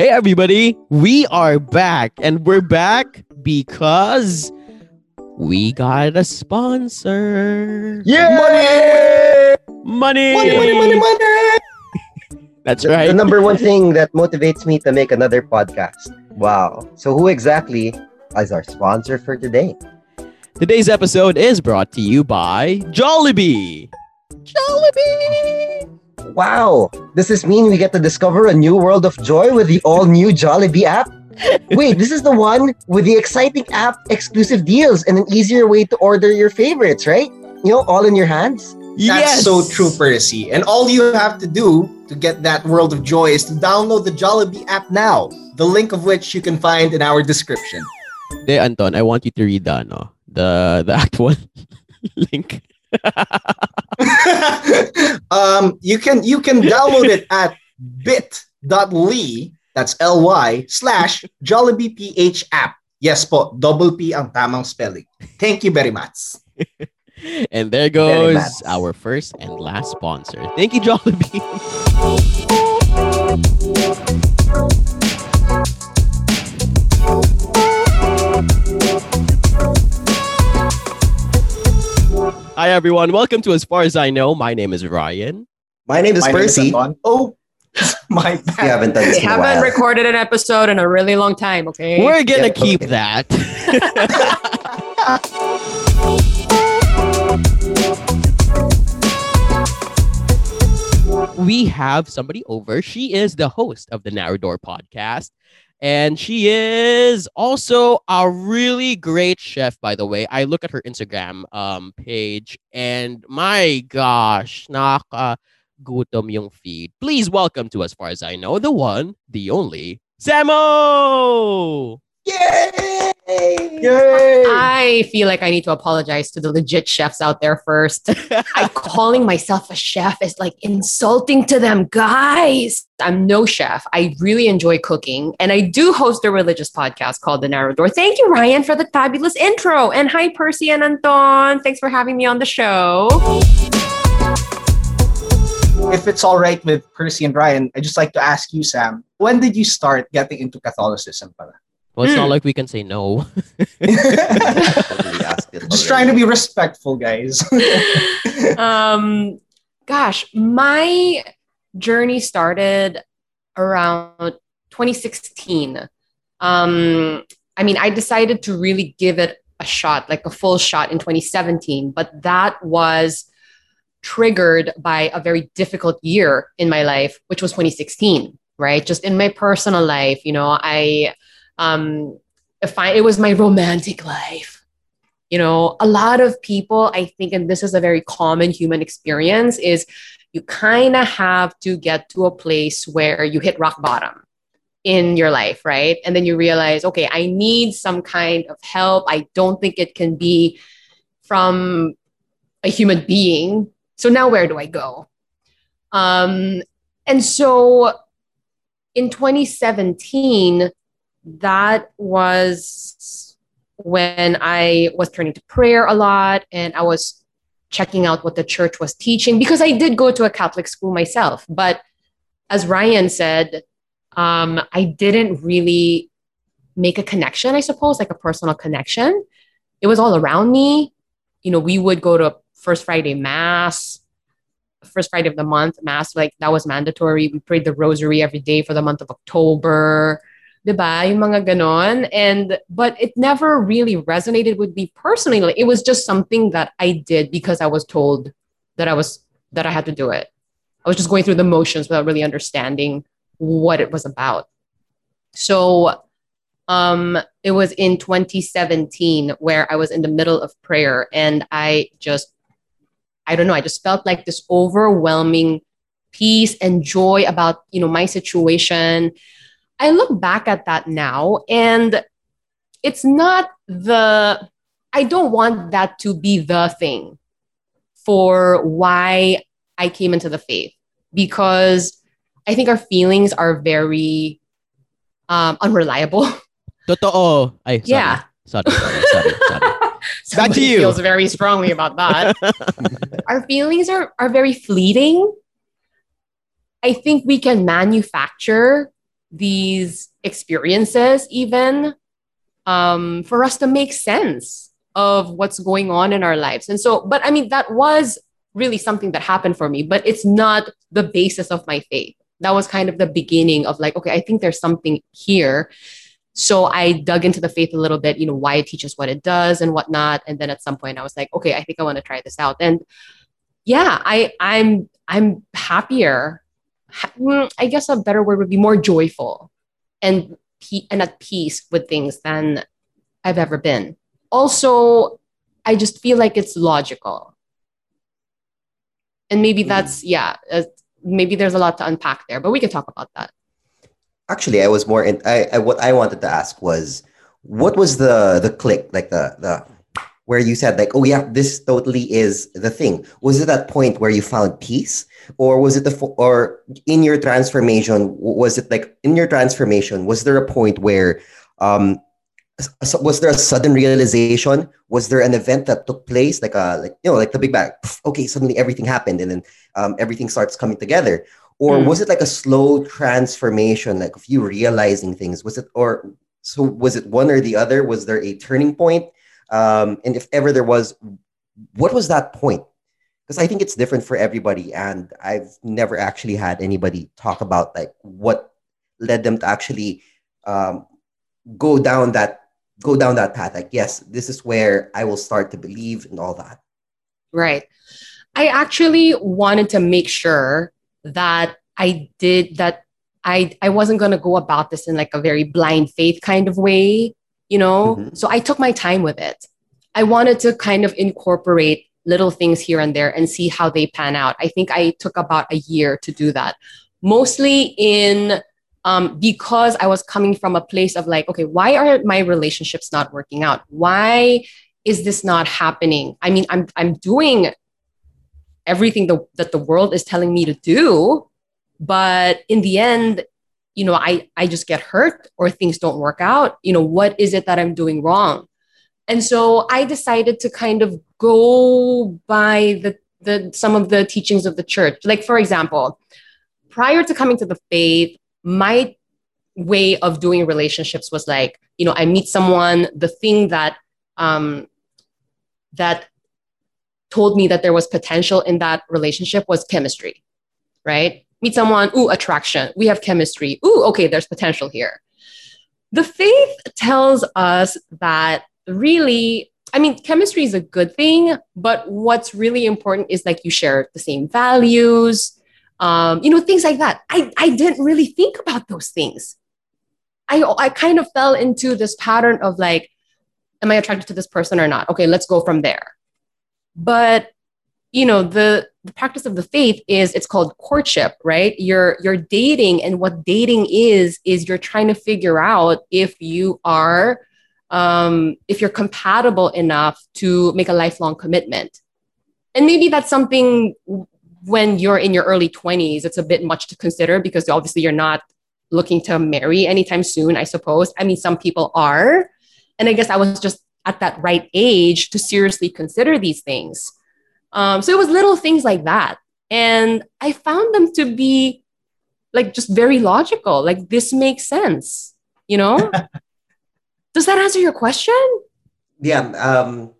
Hey, everybody, we are back, and we're back because we got a sponsor. Yeah! Money! Money, money, money, money! money! That's right. The number one thing that motivates me to make another podcast. Wow. So, who exactly is our sponsor for today? Today's episode is brought to you by Jollibee. Jollibee! Wow. Does this mean we get to discover a new world of joy with the all new Jollibee app? Wait, this is the one with the exciting app exclusive deals and an easier way to order your favorites, right? You know, all in your hands? That's yes! so true, Percy. And all you have to do to get that world of joy is to download the Jollibee app now. The link of which you can find in our description. De, Anton, I want you to read the, ano, the, the actual link. um, you can you can download it at bit.ly, that's L-Y, slash Jollibee PH app. Yes po, double P ang tamang spelling. Thank you very much. And there goes our first and last sponsor. Thank you, Jollibee. Hi, everyone. Welcome to As Far as I Know. My name is Ryan. My name is My name is Percy. Oh, my bad. You haven't done this We in haven't while. recorded an episode in a really long time, okay? We're going to Yeah, keep okay. that. we have somebody over. She is the host of the Narrow Door podcast. And she is also a really great chef, by the way. I look at her Instagram um, page and my gosh, naka gutom yung feed. Please welcome to, as far as I know, the one, the only, Samo! Yay! Yay! I feel like I need to apologize to the legit chefs out there first. I calling myself a chef is like insulting to them, guys. I'm no chef. I really enjoy cooking, and I do host a religious podcast called The Narrow Door. Thank you, Ryan, for the fabulous intro. And hi, Percy and Anton. Thanks for having me on the show. if it's all right with Percy and Ryan, I'd just like to ask you, Sam, when did you start getting into Catholicism? Pala? Well, it's not Hmm. like we can say no. Totally asked it just trying to be respectful, guys. um gosh my journey started around 2016 um i mean i decided to really give it a shot like a full shot in 2017 but that was triggered by a very difficult year in my life which was 2016 right just in my personal life you know i um if I, it was my romantic life. You know a lot of people i think and this is a very common human experience is you kind of have to get to a place where you hit rock bottom in your life right? And then you realize okay i need some kind of help. I don't think it can be from a human being. So now where do i go? Um and so in 2017 that was when I was turning to prayer a lot and I was checking out what the church was teaching because I did go to a Catholic school myself. But as Ryan said, um, I didn't really make a connection, I suppose, like a personal connection. It was all around me. You know, we would go to First Friday Mass, first Friday of the month, Mass, like that was mandatory. We prayed the rosary every day for the month of October. Diba? Yung mga ganon. And, but it never really resonated with me personally. It was just something that I did because I was told that I was, that I had to do it. I was just going through the motions without really understanding what it was about. So, um, it was in 2017 where I was in the middle of prayer and I just, I don't know, I just felt like this overwhelming peace and joy about, you know, my situation. I look back at that now and it's not the, I don't want that to be the thing for why I came into the faith because I think our feelings are very um, unreliable. Totoo. Ay, sorry. Yeah. Sorry, sorry, sorry, sorry. Back to you. feels very strongly about that. our feelings are, are very fleeting. I think we can manufacture these experiences even um, for us to make sense of what's going on in our lives. And so, but I mean, that was really something that happened for me, but it's not the basis of my faith. That was kind of the beginning of like, okay, I think there's something here. So I dug into the faith a little bit, you know, why it teaches what it does and whatnot. And then at some point I was like, okay, I think I want to try this out. And yeah, I I'm I'm happier. Mm, I guess a better word would be more joyful and and at peace with things than I've ever been. Also, I just feel like it's logical. And maybe hmm. that's, yeah, uh, maybe there's a lot to unpack there, but we can talk about that. Actually, I was more in, I, I what I wanted to ask was what was the the click, like the the where you said like, oh yeah, this totally is the thing. Was it that point where you found peace, or was it the or in your transformation? Was it like in your transformation? Was there a point where um, was there a sudden realization? Was there an event that took place, like a like you know, like the Big Bang? Okay, suddenly everything happened, and then um, everything starts coming together. Or mm. was it like a slow transformation, like of you realizing things? Was it or so? Was it one or the other? Was there a turning point? Um, and if ever there was, what was that point? Because I think it's different for everybody, and I've never actually had anybody talk about like what led them to actually um, go down that go down that path. Like, yes, this is where I will start to believe and all that. Right. I actually wanted to make sure that I did that. I I wasn't gonna go about this in like a very blind faith kind of way you know? Mm-hmm. So I took my time with it. I wanted to kind of incorporate little things here and there and see how they pan out. I think I took about a year to do that. Mostly in um, because I was coming from a place of like, okay, why are my relationships not working out? Why is this not happening? I mean, I'm I'm doing everything the, that the world is telling me to do, but in the end, you know i i just get hurt or things don't work out you know what is it that i'm doing wrong? And so i decided to kind of go by the the some of the teachings of the church. Like for example prior to coming to the faith my way of doing relationships was like you know i meet someone the thing that um that told me that there was potential in that relationship was chemistry right meet someone, ooh, attraction. We have chemistry. Ooh, okay, there's potential here. The faith tells us that really, I mean, chemistry is a good thing, but what's really important is like you share the same values, um, you know, things like that. I, I didn't really think about those things. I, I kind of fell into this pattern of like, am I attracted to this person or not? Okay, let's go from there. But you know the the practice of the faith is it's called courtship right? You're you're dating and what dating is is you're trying to figure out if you are um, if you're compatible enough to make a lifelong commitment. And maybe that's something when you're in your early 20s it's a bit much to consider because obviously you're not looking to marry anytime soon i suppose. I mean some people are. And i guess i was just at that right age to seriously consider these things um, so it was little things like that. And I found them to be like just very logical. Like this makes sense, you know? does that answer your question? Yeah, um,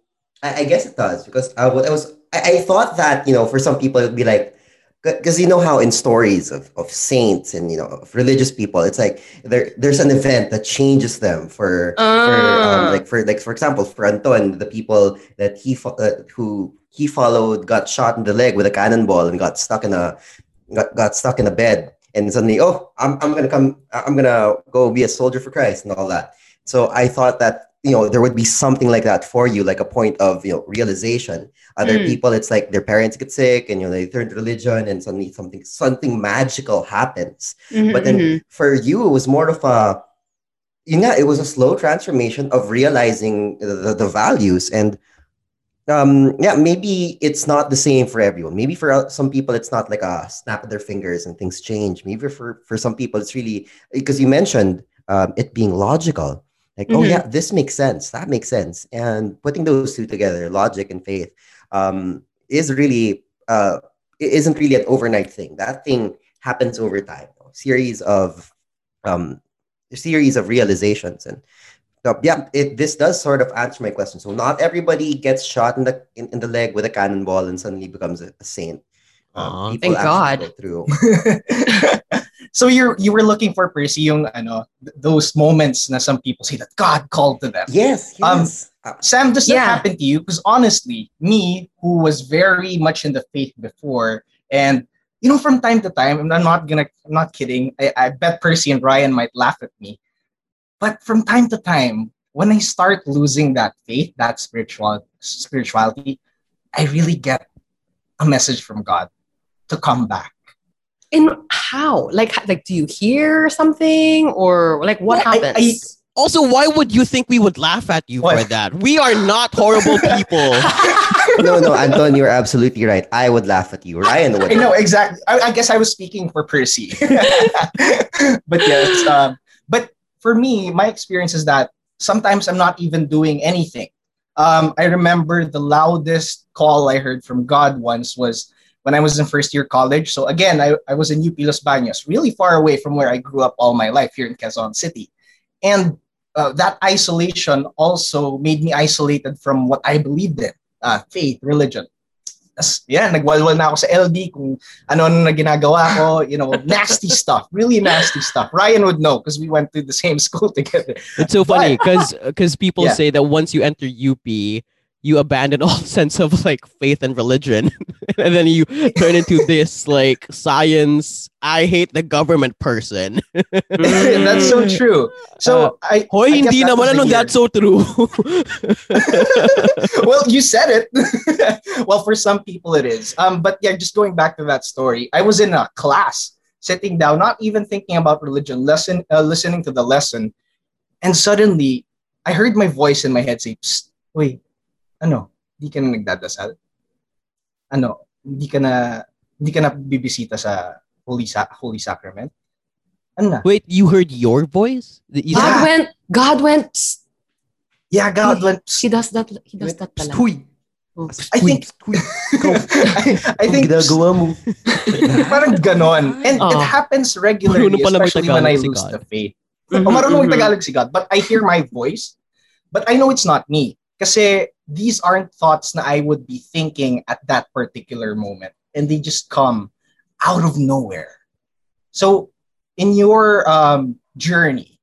I, I guess it does because uh, what I was I, I thought that you know for some people it'd be like because you know how in stories of, of saints and you know of religious people it's like there there's an event that changes them for, uh. for um, ah. like for like for example for Anton the people that he uh, who he followed got shot in the leg with a cannonball and got stuck in a got, got stuck in a bed and suddenly oh I'm, I'm gonna come i'm gonna go be a soldier for christ and all that so i thought that you know there would be something like that for you like a point of you know realization. Other mm. people it's like their parents get sick and you know they turn to religion and suddenly something something magical happens. Mm-hmm, but then mm-hmm. for you it was more of a you know it was a slow transformation of realizing the, the values. And um yeah maybe it's not the same for everyone. Maybe for some people it's not like a snap of their fingers and things change. Maybe for for some people it's really because you mentioned um, it being logical like oh, mm-hmm. oh yeah this makes sense that makes sense and putting those two together logic and faith um, is really uh, it isn't really an overnight thing that thing happens over time a series of um, series of realizations and so, yeah, it, this does sort of answer my question. So not everybody gets shot in the in, in the leg with a cannonball and suddenly becomes a, a saint. Um, Aw. people Thank God. go through. so you're you were looking for Percy yung ano th- those moments na some people say that God called to them. Yes, Um, yes. Uh, Sam, does that happen to you? Because honestly, me, who was very much in the faith before, and you know, from time to time, I'm not gonna, I'm not kidding. I, I bet Percy and Ryan might laugh at me, but from time to time, when I start losing that faith, that spiritual spirituality, I really get a message from God to come back. And how? Like, like, do you hear something or like what Well, I- happens? Also, why would you think we would laugh at you for that? We are not horrible people. no, no, Anton, you're absolutely right. I would laugh at you. Ryan would. I know exactly. I, I guess I was speaking for Percy, but yes. Um, but for me, my experience is that sometimes I'm not even doing anything. Um, I remember the loudest call I heard from God once was when I was in first year college. So again, I, I was in UP Los Baños, really far away from where I grew up all my life here in Quezon City. And uh, that isolation also made me isolated from what I believed in, uh, faith, religion. Yeah, nagwalwal na ako sa LB kung ano na ginagawa ko, you know, nasty stuff, really nasty stuff. Ryan would know because we went to the same school together. It's so funny because because people Yeah. say that once you enter UP, you abandon all sense of like faith and religion, and then you turn into this like science. I hate the government person. That's so true. So I Hoy, I hindi naman the ano, that's so true. well, you said it. well, for some people it is. Um, but yeah, just going back to that story, I was in a class, sitting down, not even thinking about religion, lesson, uh, listening to the lesson, and suddenly I heard my voice in my head say, wait, ano, di ka na nagdadasal? Ano, di ka na, di ka na bibisita sa Holy, Sa- Holy Sacrament? Ano na? Wait, you heard your voice? You God Yeah. went, God went, "Psst." Yeah, God went, "Psst." he does that, he does that pala. Huy. Oh. I think- I, I Ang think ginagawa mo. parang ganon. And it Oh. happens regularly, especially when I si lose God. the faith. Mhm, O marunong mhm. mag-Tagalog si God, but I hear my voice, but I know it's not me. Kasi these aren't thoughts na I would be thinking at that particular moment. And they just come out of nowhere. So in your um, journey,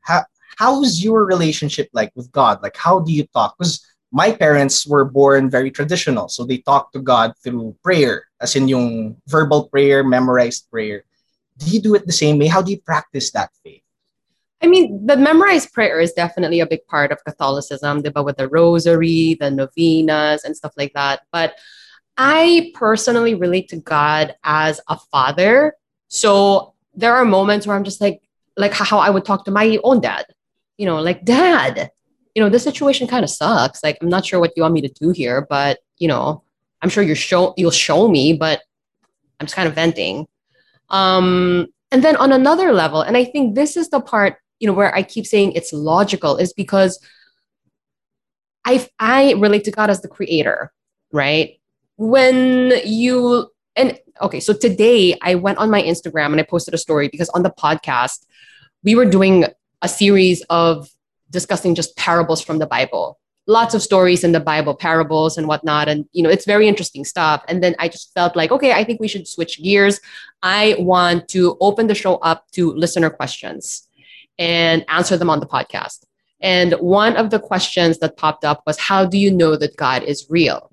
how, how's your relationship like with God? Like, how do you talk? Because my parents were born very traditional. So they talk to God through prayer, as in yung verbal prayer, memorized prayer. Do you do it the same way? How do you practice that faith? I mean, the memorized prayer is definitely a big part of Catholicism, diba, with the rosary, the novenas, and stuff like that. But I personally relate to God as a father. So there are moments where I'm just like, like how I would talk to my own dad. You know, like, Dad, you know, this situation kind of sucks. Like, I'm not sure what you want me to do here, but you know, I'm sure you show you'll show me, but I'm just kind of venting. Um, and then on another level, and I think this is the part you know where I keep saying it's logical is because I I relate to God as the creator, right? When you and okay, so today I went on my Instagram and I posted a story because on the podcast we were doing a series of discussing just parables from the Bible. Lots of stories in the Bible, parables and whatnot. And, you know, it's very interesting stuff. And then I just felt like, okay, I think we should switch gears. I want to open the show up to listener questions and answer them on the podcast. And one of the questions that popped up was, how do you know that God is real?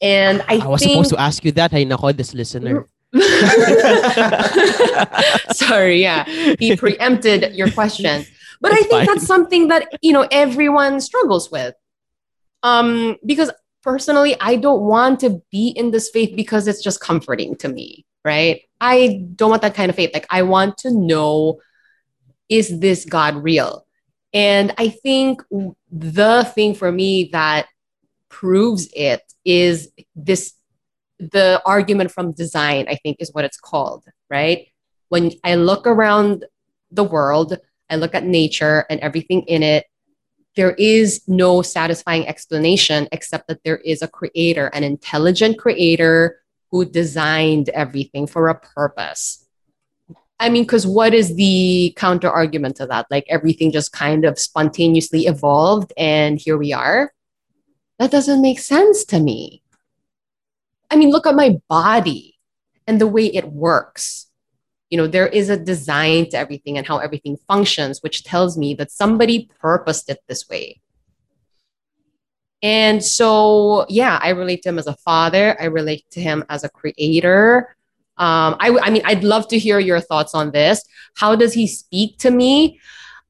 And I, I was think supposed to ask you that. I nako, this listener. Sorry, yeah. He preempted your question. But I think fine. that's something that, you know, everyone struggles with. Um, because personally, I don't want to be in this faith because it's just comforting to me, right? I don't want that kind of faith. Like I want to know is this God real? And I think the thing for me that proves it is this the argument from design, I think is what it's called, right? When I look around the world, I look at nature and everything in it, there is no satisfying explanation except that there is a creator, an intelligent creator who designed everything for a purpose. I mean, because what is the counter argument to that? Like everything just kind of spontaneously evolved and here we are. That doesn't make sense to me. I mean, look at my body and the way it works. You know, there is a design to everything and how everything functions, which tells me that somebody purposed it this way. And so, yeah, I relate to him as a father. I relate to him as a creator. Um, I, I mean, I'd love to hear your thoughts on this. How does he speak to me?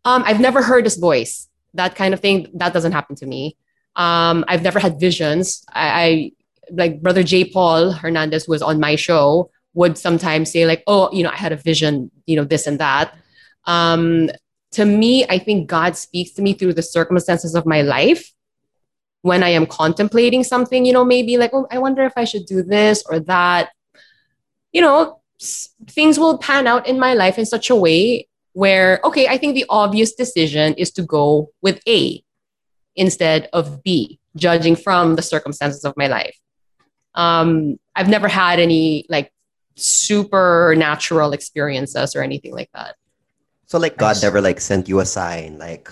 Um, I've never heard his voice. That kind of thing that doesn't happen to me. Um, I've never had visions. I, I like Brother J. Paul Hernandez was on my show would sometimes say like, "Oh, you know, I had a vision. You know, this and that." Um, to me, I think God speaks to me through the circumstances of my life when I am contemplating something, you know, maybe like, oh, I wonder if I should do this or that. You know, things will pan out in my life in such a way where, okay, I think the obvious decision is to go with A instead of B, judging from the circumstances of my life. Um, I've never had any like supernatural experiences or anything like that. So like God never like sent you a sign like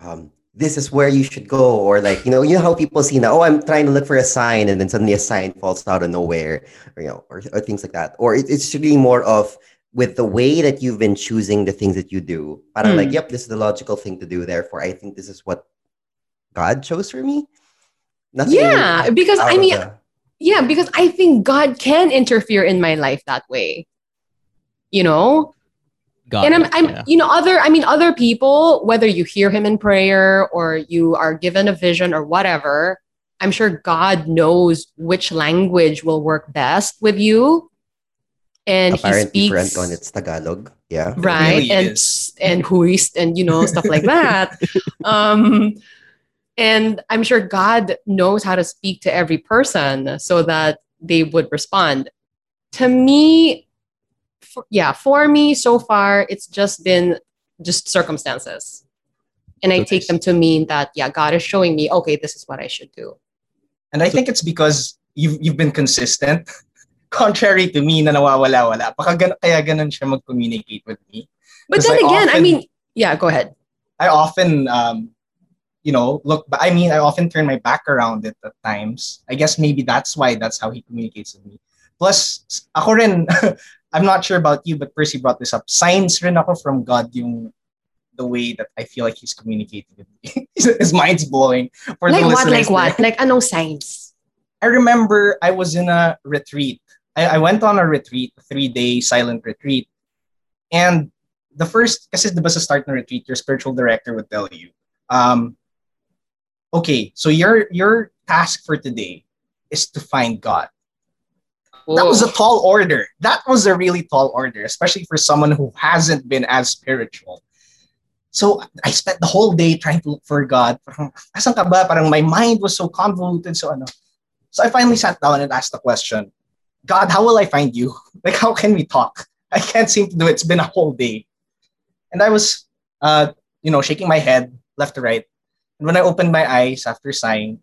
um this is where you should go or like you know you know how people see now oh i'm trying to look for a sign and then suddenly a sign falls out of nowhere or you know or, or things like that. Or it, it's really more of with the way that you've been choosing the things that you do but I'm mm. like yep this is the logical thing to do therefore i think this is what god chose for me. Nothing yeah because i mean the... yeah because i think god can interfere in my life that way. You know Got and I'm, I'm yeah. you know, other, I mean, other people, whether you hear him in prayer or you are given a vision or whatever, I'm sure God knows which language will work best with you. And Apparently, he speaks on it's Tagalog, yeah, right, really and is. and huist and you know stuff like that. um, and I'm sure God knows how to speak to every person so that they would respond. To me, for, yeah, for me so far, it's just been just circumstances. And I take them to mean that, yeah, God is showing me, okay, this is what I should do. And I think it's because you've, you've been consistent. Contrary to me na nawawala-wala. Baka gan- kaya ganun siya mag-communicate with me. But then I again, often, I mean, yeah, go ahead. I often, um, you know, look, I mean, I often turn my back around it at times. I guess maybe that's why that's how he communicates with me. Plus, ako rin, I'm not sure about you, but Percy brought this up. Signs rin ako from God yung the way that I feel like he's communicating with me. His mind's blowing. For like what? Like what? Like anong signs? I remember I was in a retreat. I, I went on a retreat, a three-day silent retreat. And the first, kasi the sa start ng retreat, your spiritual director would tell you, um, okay, so your your task for today is to find God. That was a tall order. That was a really tall order, especially for someone who hasn't been as spiritual. So I spent the whole day trying to look for God. Parang, asan ka ba? Parang my mind was so convoluted. So ano. So I finally sat down and asked the question, God, how will I find you? Like, how can we talk? I can't seem to do it. It's been a whole day. And I was, uh, you know, shaking my head left to right. And when I opened my eyes after sighing,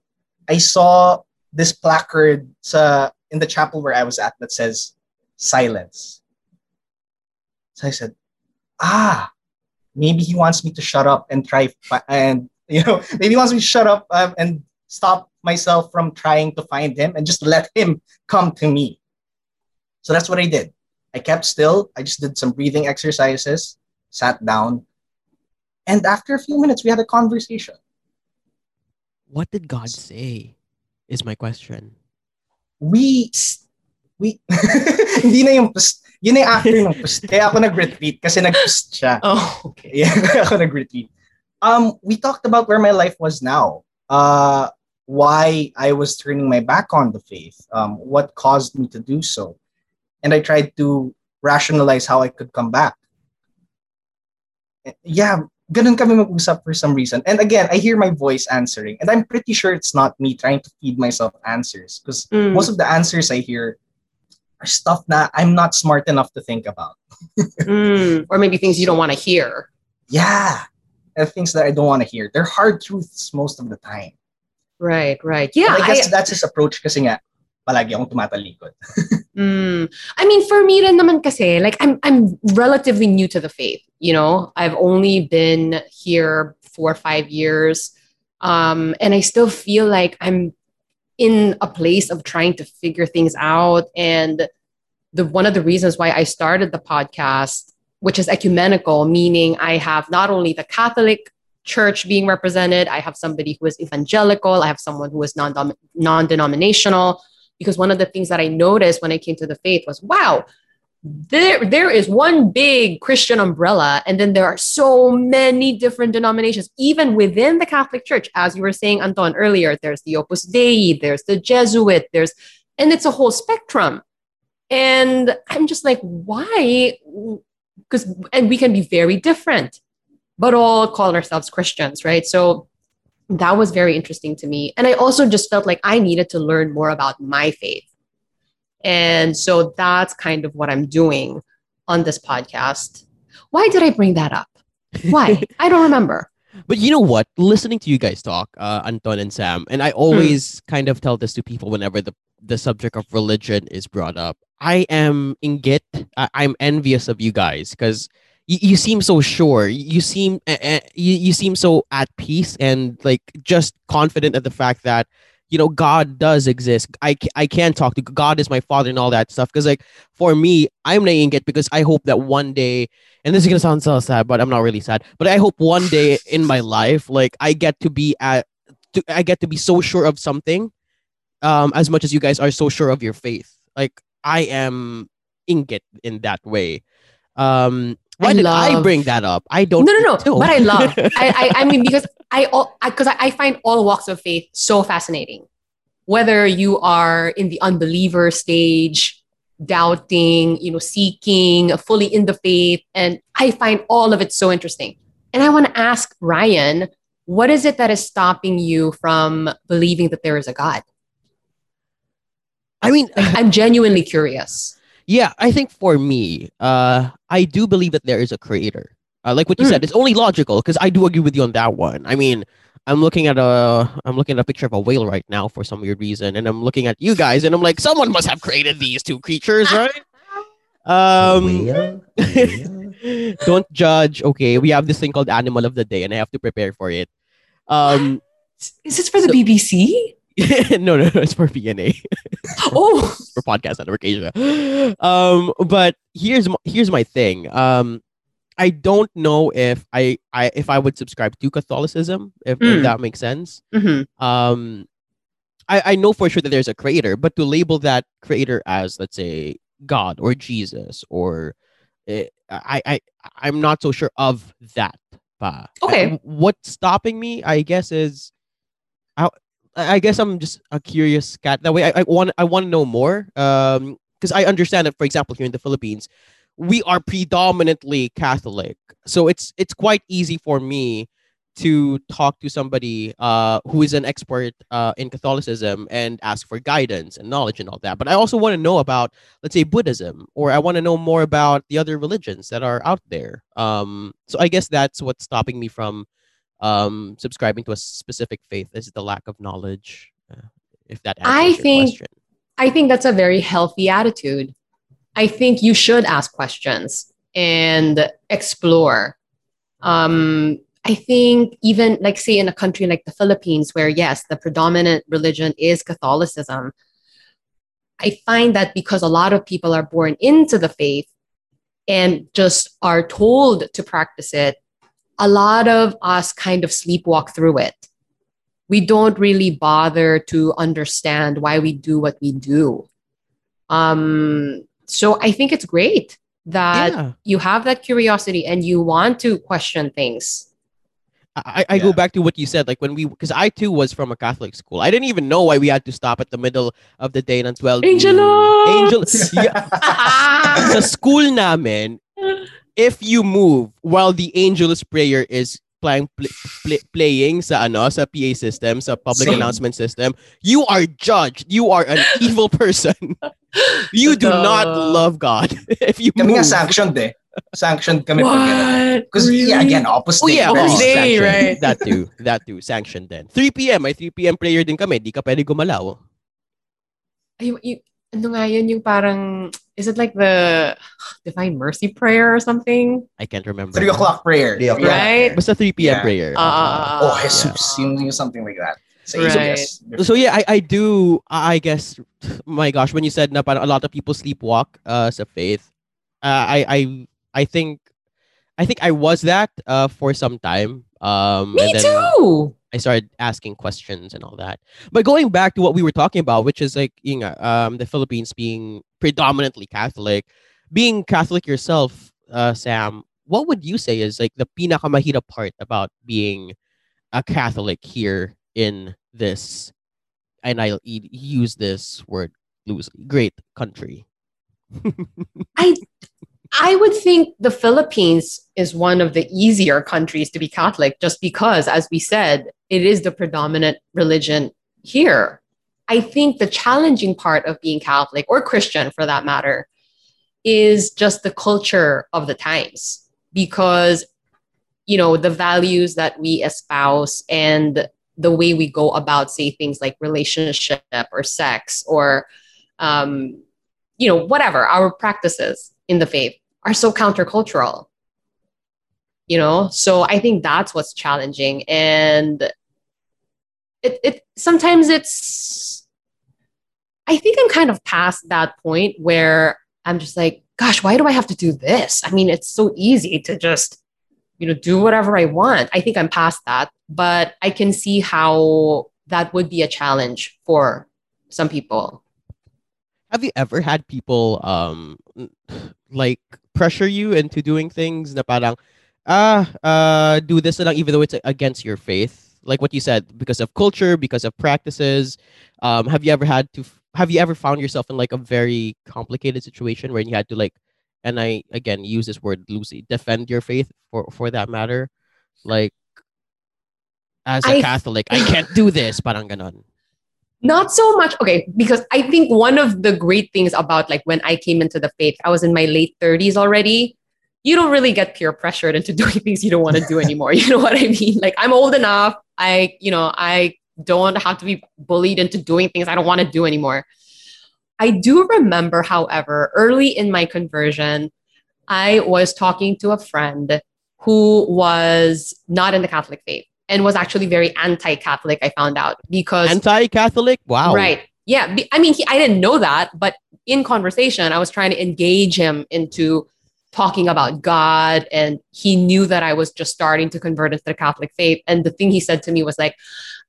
I saw this placard sa in the chapel where I was at that says silence. So I said, ah, maybe he wants me to shut up and try and you know maybe he wants me to shut up um, and stop myself from trying to find him and just let him come to me. So that's what I did. I kept still. I just did some breathing exercises, sat down, and after a few minutes, we had a conversation. What did God say? Is my question we we hindi na yung post, yun na yung after ng post. Kaya ako nag-retweet kasi nag-post siya. Oh, okay. Yeah, ako nag-retweet. Um, we talked about where my life was now. Uh, why I was turning my back on the faith. Um, what caused me to do so. And I tried to rationalize how I could come back. Yeah, ganun kami mag-usap for some reason. And again, I hear my voice answering. And I'm pretty sure it's not me trying to feed myself answers. Because mm. most of the answers I hear are stuff that I'm not smart enough to think about. mm. Or maybe things you don't want to hear. Yeah. And things that I don't want to hear. They're hard truths most of the time. Right, right. Yeah. And I guess I, that's his approach kasi nga, palagi akong tumatalikod. Mm. I mean, for me rin naman kasi, like, I'm, I'm relatively new to the faith, you know? I've only been here four or five years. Um, and I still feel like I'm in a place of trying to figure things out. And the one of the reasons why I started the podcast, which is ecumenical, meaning I have not only the Catholic church being represented, I have somebody who is evangelical, I have someone who is non non-denominational. Because one of the things that I noticed when I came to the faith was, wow, there there is one big Christian umbrella, and then there are so many different denominations, even within the Catholic Church. As you were saying, Anton earlier, there's the Opus Dei, there's the Jesuit, there's and it's a whole spectrum. And I'm just like, why? Because and we can be very different, but all call ourselves Christians, right? So that was very interesting to me. And I also just felt like I needed to learn more about my faith. And so that's kind of what I'm doing on this podcast. Why did I bring that up? Why? I don't remember. But you know what? Listening to you guys talk, uh, Anton and Sam, and I always kind of tell this to people whenever the, the subject of religion is brought up. I am ingit. I, I'm envious of you guys because you, you seem so sure. You seem uh, you, you seem so at peace and like just confident at the fact that you know god does exist. I, I can talk to god is my father and all that stuff. Because like for me i'm laying it because i hope that one day and this is gonna sound so sad but i'm not really sad but i hope one day in my life like i get to be at to, i get to be so sure of something um as much as you guys are so sure of your faith. Like i am ingit in that way. Um why I did I bring that up? I don't No, no, no. know. But I love. I, I, I mean, because I, all, because I, I find all walks of faith so fascinating. Whether you are in the unbeliever stage, doubting, you know, seeking, fully in the faith, and I find all of it so interesting. And I want to ask Ryan, what is it that is stopping you from believing that there is a God? I mean, Like, I'm genuinely curious. Yeah, I think for me, uh, I do believe that there is a creator. Uh, like what you Mm. said, it's only logical because I do agree with you on that one. I mean, I'm looking at a I'm looking at a picture of a whale right now for some weird reason, and I'm looking at you guys, and I'm like, someone must have created these two creatures, right? Um, Whale? Whale? don't judge. Okay, we have this thing called Animal of the Day, and I have to prepare for it. Um, Is this for the So- BBC? no, no, no, it's for PNA. Oh, for podcast network Asia. Um, but here's my, here's my thing. Um, I don't know if I, I if I would subscribe to Catholicism, if, if Mm. that makes sense. Mhm. Um, I, I know for sure that there's a creator, but to label that creator as let's say God or Jesus or eh, I I I'm not so sure of that. Pa. Okay. I- what's stopping me, I guess, is I guess I'm just a curious cat. That way, I, I want I want to know more. Um, because I understand that, for example, here in the Philippines, we are predominantly Catholic, so it's it's quite easy for me to talk to somebody uh who is an expert uh in Catholicism and ask for guidance and knowledge and all that. But I also want to know about, let's say, Buddhism, or I want to know more about the other religions that are out there. Um, so I guess that's what's stopping me from um subscribing to a specific faith is the lack of knowledge uh, if that I think- question. I think that's a very healthy attitude. I think you should ask questions and explore. Um, I think even like say in a country like the Philippines, where yes, the predominant religion is Catholicism, I find that because a lot of people are born into the faith and just are told to practice it, a lot of us kind of sleepwalk through it. We don't really bother to understand why we do what we do. Um, so I think it's great that yeah, you have that curiosity and you want to question things. I, I go back to what you said, like when we, because I too was from a Catholic school. I didn't even know why we had to stop at the middle of the day ng 12. Angelo! Angel, yeah, sa school namin, if you move while the Angelus prayer is playing pl- pl- playing sa ano sa PA system sa public Same. announcement system you are judged you are an evil person you do not Totoo. love God if you Kami nga move sanctioned eh. Sanctioned kami what? Because yeah, again, opposite. Oh yeah, Dei, sanctioned. right? that too. That too. Sanctioned then. 3 p.m. May 3 p.m. prayer din kami. Di ka pwede gumalaw. ay, y- ano nga yun, yung parang, is it like the Divine Mercy Prayer or something? I can't remember. Three o'clock prayer. Three o'clock. Right? Basta 3 p.m. Yeah. prayer. Ah, Oh. Jesus. Yung, yung something like that. Sa Right. ABS. So yeah, I, I do I I guess my gosh when you said na parang a lot of people sleepwalk uh sa faith. Uh, I I I think I think I was that uh for some time. Um Me and then too! I started asking questions and all that. But going back to what we were talking about, which is like you know, um the Philippines being predominantly Catholic, being Catholic yourself, uh Sam, what would you say is like the pinakamahirap part about being a Catholic here in this, and I'll use this word loosely, great country. I I would think the Philippines is one of the easier countries to be Catholic just because, as we said, it is the predominant religion here. I think the challenging part of being Catholic or Christian for that matter is just the culture of the times because, you know, the values that we espouse and the way we go about, say, things like relationship or sex or, um, you know, whatever, our practices in the faith are so countercultural. You know, so I think that's what's challenging. And it, it sometimes it's I think I'm kind of past that point where I'm just like, gosh, why do I have to do this? I mean, it's so easy to just, you know, do whatever I want. I think I'm past that, but I can see how that would be a challenge for some people. Have you ever had people um like pressure you into doing things na parang ah uh do this lang even though it's against your faith? Like what you said, because of culture, because of practices. Um, have you ever had to? Have you ever found yourself in like a very complicated situation where you had to like, and I again use this word loosely, defend your faith for for that matter, like as a I- Catholic, I can't do this, parang ganon. Not so much. Okay, because I think one of the great things about like when I came into the faith, I was in my late 30s already. You don't really get peer pressured into doing things you don't want to do anymore. You know what I mean? Like I'm old enough. I, you know, I don't have to be bullied into doing things I don't want to do anymore. I do remember, however, early in my conversion, I was talking to a friend who was not in the Catholic faith and was actually very anti-Catholic. I found out because Anti-Catholic? Wow. Right. Yeah. I mean, he, I didn't know that, but in conversation, I was trying to engage him into talking about God. And he knew that I was just starting to convert into the Catholic faith. And the thing he said to me was like,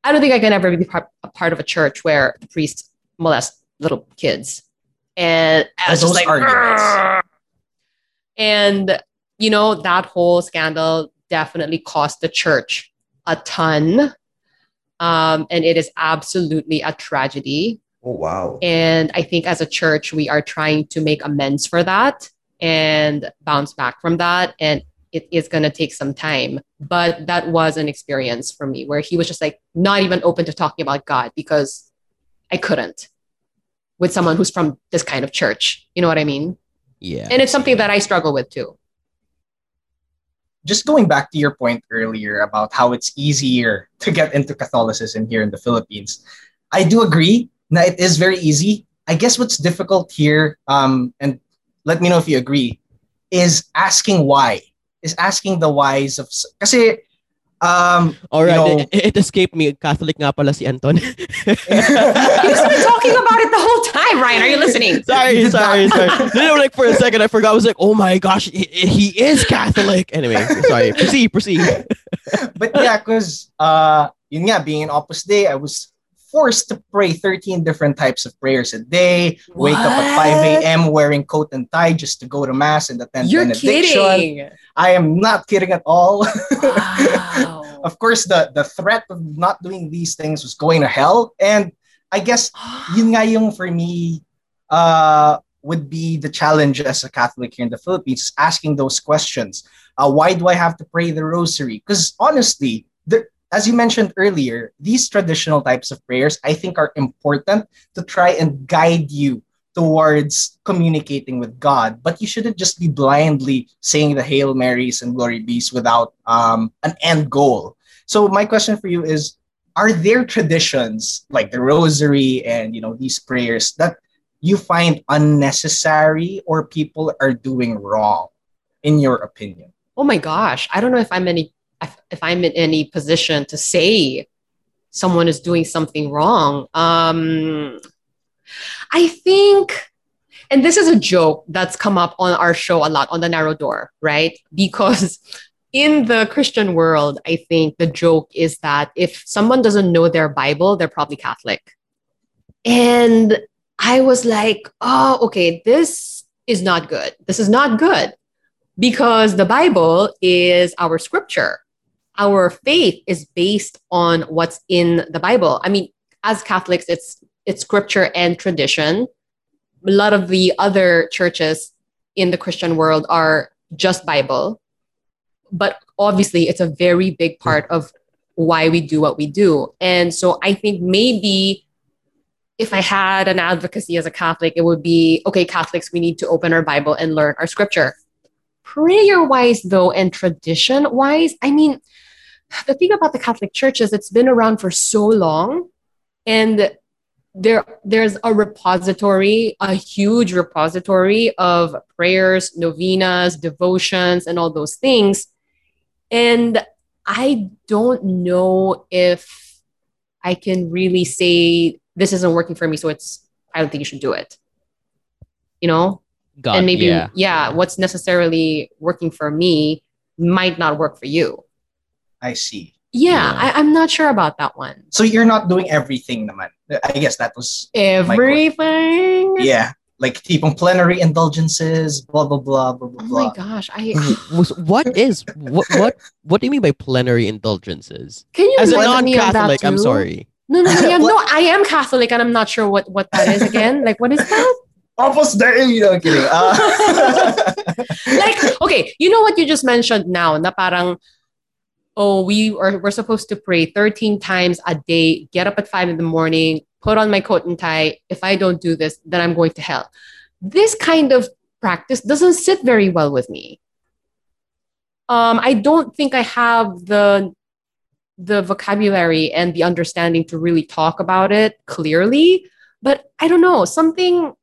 I don't think I can ever be part, a part of a church where the priests molest little kids. And I was those just like, arguments. "Argh." and you know, that whole scandal definitely cost the church a ton. Um, and it is absolutely a tragedy. Oh wow. And I think as a church, we are trying to make amends for that and bounce back from that. And it is going to take some time. But that was an experience for me where he was just like not even open to talking about God because I couldn't with someone who's from this kind of church. You know what I mean? Yeah. And it's something that I struggle with too. just going back to your point earlier about how it's easier to get into Catholicism here in the Philippines, I do agree that it is very easy. I guess what's difficult here, um, and let me know if you agree, is asking why. Is asking the whys of kasi um All right, you know- it, it escaped me. Catholic nga pala si Anton. You've been talking about it the whole time, Ryan. Are you listening? sorry, sorry, sorry. You know, like for a second, I forgot. I was like, oh my gosh, he, he is Catholic. Anyway, sorry. Proceed, proceed. but yeah, because uh, yun nga, being in Opus Dei, I was forced to pray 13 different types of prayers a day, wake up at 5 a.m. wearing coat and tie just to go to Mass and attend You're benediction. kidding. I am not kidding at all. Wow. of course, the, the threat of not doing these things was going to hell. And I guess yun nga yung for me uh, would be the challenge as a Catholic here in the Philippines, asking those questions. Uh, why do I have to pray the rosary? Because honestly, the, as you mentioned earlier, these traditional types of prayers I think are important to try and guide you towards communicating with God. But you shouldn't just be blindly saying the Hail Marys and Glory Be's without um, an end goal. So my question for you is, are there traditions like the rosary and you know these prayers that you find unnecessary or people are doing wrong in your opinion? Oh my gosh, I don't know if I'm any if, if I'm in any position to say someone is doing something wrong. Um, I think, and this is a joke that's come up on our show a lot on the narrow door, right? Because in the Christian world, I think the joke is that if someone doesn't know their Bible, they're probably Catholic. And I was like, oh, okay, this is not good. This is not good because the Bible is our scripture. Our faith is based on what's in the Bible. I mean, as Catholics, it's it's scripture and tradition. A lot of the other churches in the Christian world are just Bible but obviously it's a very big part of why we do what we do. And so I think maybe if I had an advocacy as a Catholic, it would be okay, Catholics, we need to open our Bible and learn our scripture. Prayer wise, though, and tradition wise, I mean, the thing about the Catholic Church is it's been around for so long and there there's a repository a huge repository of prayers novenas devotions and all those things and I don't know if I can really say this isn't working for me. So it's, I don't think you should do it. You know? God, and maybe, yeah. yeah, what's necessarily working for me might not work for you. I see. Yeah, Yeah. I, I'm not sure about that one. So you're not doing everything naman. I guess that was Everything. yeah. Like tipong plenary indulgences, blah blah blah blah blah Oh my gosh. I Was- what is what what what do you mean by plenary indulgences? can you As a enlighten me on that non-Catholic, I'm sorry. No, no, no, yeah, What- no. I am Catholic, and I'm not sure what what that is again. Like, what is that? Opus Dei, you know, kidding. Uh, like okay you know what you just mentioned now na parang oh we are we're supposed to pray 13 times a day get up at 5 in the morning put on my coat and tie. If i don't do this then i'm going to hell. This kind of practice doesn't sit very well with me. Um, i don't think i have the the vocabulary and the understanding to really talk about it clearly but i don't know something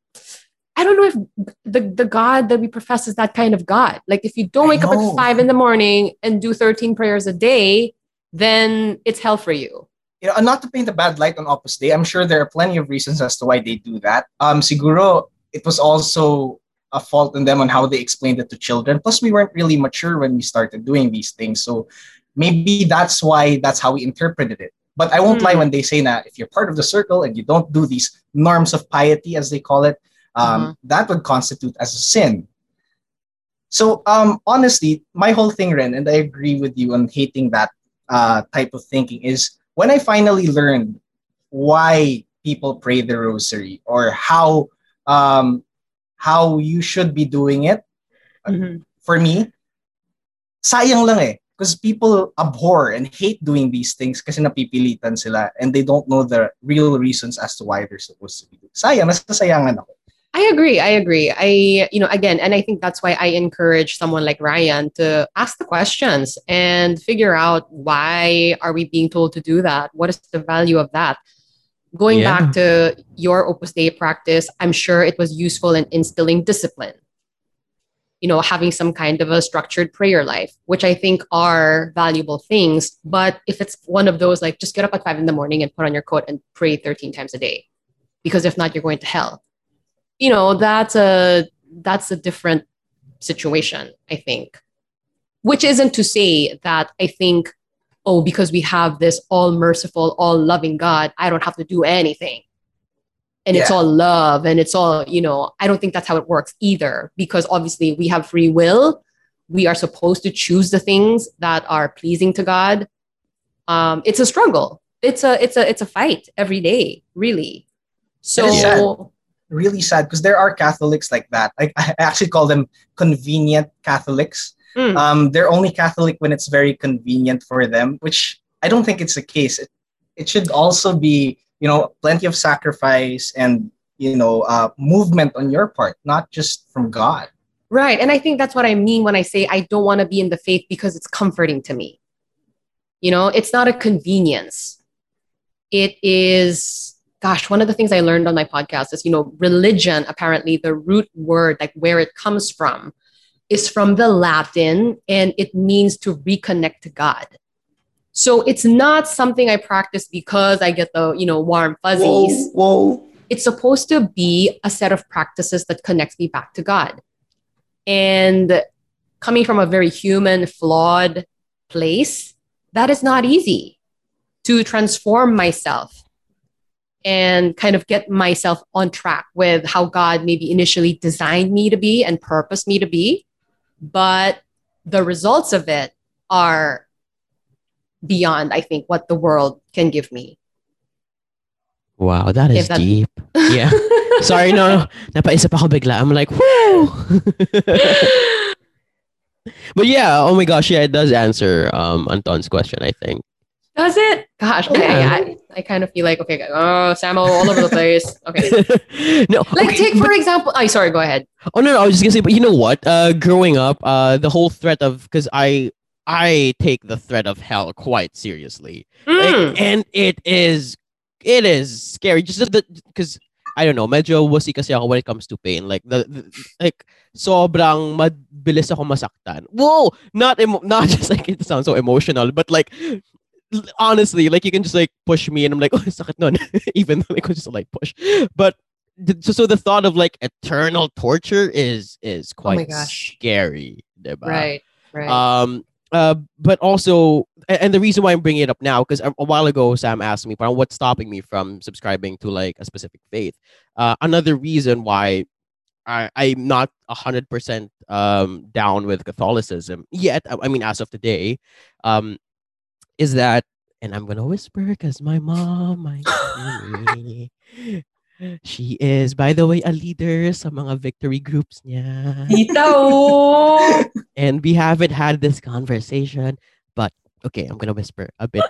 I don't know if the, the God that we profess is that kind of God. Like if you don't wake up at five in the morning and do 13 prayers a day, then it's hell for you. you know, not to paint a bad light on Opus Dei, I'm sure there are plenty of reasons as to why they do that. Um, siguro, it was also a fault in them on how they explained it to children. Plus, we weren't really mature when we started doing these things, so maybe that's why that's how we interpreted it. But I won't lie Hmm. when they say that if you're part of the circle and you don't do these norms of piety, as they call it, um, that would constitute as a sin. So um, honestly, my whole thing, Ren, and I agree with you on hating that uh, type of thinking is when I finally learned why people pray the rosary or how um, how you should be doing it. For me, sayang lang eh. Because people abhor and hate doing these things kasi napipilitan sila and they don't know the real reasons as to why they're supposed to be doing. Sayang, nasasayangan ako. I agree. I agree. I, you know, again, and I think that's why I encourage someone like Ryan to ask the questions and figure out why are we being told to do that? What is the value of that? Going Yeah. back to your Opus Dei practice, I'm sure it was useful in instilling discipline. You know, having some kind of a structured prayer life, which I think are valuable things. But if it's one of those, like just get up at five in the morning and put on your coat and pray 13 times a day, because if not, you're going to hell you know that's a that's a different situation i think. Which isn't to say that i think oh because we have this all merciful all loving god i don't have to do anything. And it's all love and it's all you know i don't think that's how it works either because obviously we have free will. We are supposed to choose the things that are pleasing to god. Um, it's a struggle. It's a it's a it's a fight every day really. So. Really sad because there are Catholics like that. I, I actually call them convenient Catholics. Mm. Um, they're only Catholic when it's very convenient for them, which I don't think it's the case. It, it should also be, you know, plenty of sacrifice and, you know, uh, movement on your part, not just from God. Right. And I think that's what I mean when I say I don't want to be in the faith because it's comforting to me. You know, it's not a convenience. it is gosh, one of the things I learned on my podcast is, you know, religion, apparently the root word, like where it comes from, is from the Latin and it means to reconnect to God. So it's not something I practice because I get the, you know, warm fuzzies. Whoa, whoa. It's supposed to be a set of practices that connects me back to God. And coming from a very human, flawed place, that is not easy to transform myself and kind of get myself on track with how God maybe initially designed me to be and purposed me to be. But the results of it are beyond, I think, what the world can give me. Wow, that is that- deep. Yeah. Sorry, no, no. Napaisip ako bigla. I'm like, whoo! but yeah, oh my gosh, yeah, it does answer um Anton's question, I think. Does it? Gosh, okay. Yeah. I, I kind of feel like, okay, oh, Samo all over the place. Okay. no, Like, okay, take, but- for example, oh, sorry, go ahead. Oh no, no, I was just gonna say, but you know what? Uh, growing up, uh, the whole threat of because I I take the threat of hell quite seriously, Like, Mm. and it is it is scary. Just the because I don't know, medyo wussy kasi ako when it comes to pain. Like the, the like sobrang mabilis ako masaktan. Whoa, not emo- not just like it sounds so emotional, but like honestly, like you can just like push me and I'm like, oh, sakit nun. Even though like, it was just a light push. But so, so the thought of like eternal torture is is Oh quite gosh. scary. diba? Right, right. Um, uh, but also, and the reason why I'm bringing it up now, because a, a while ago Sam asked me, what's stopping me from subscribing to like a specific faith? Uh, another reason why I, I'm not hundred percent um down with Catholicism yet. I, I mean, as of today, um, is that, and I'm gonna whisper because my mom my. She is, by the way, a leader sa mga victory groups niya. And we haven't had this conversation but okay i'm gonna whisper a bit.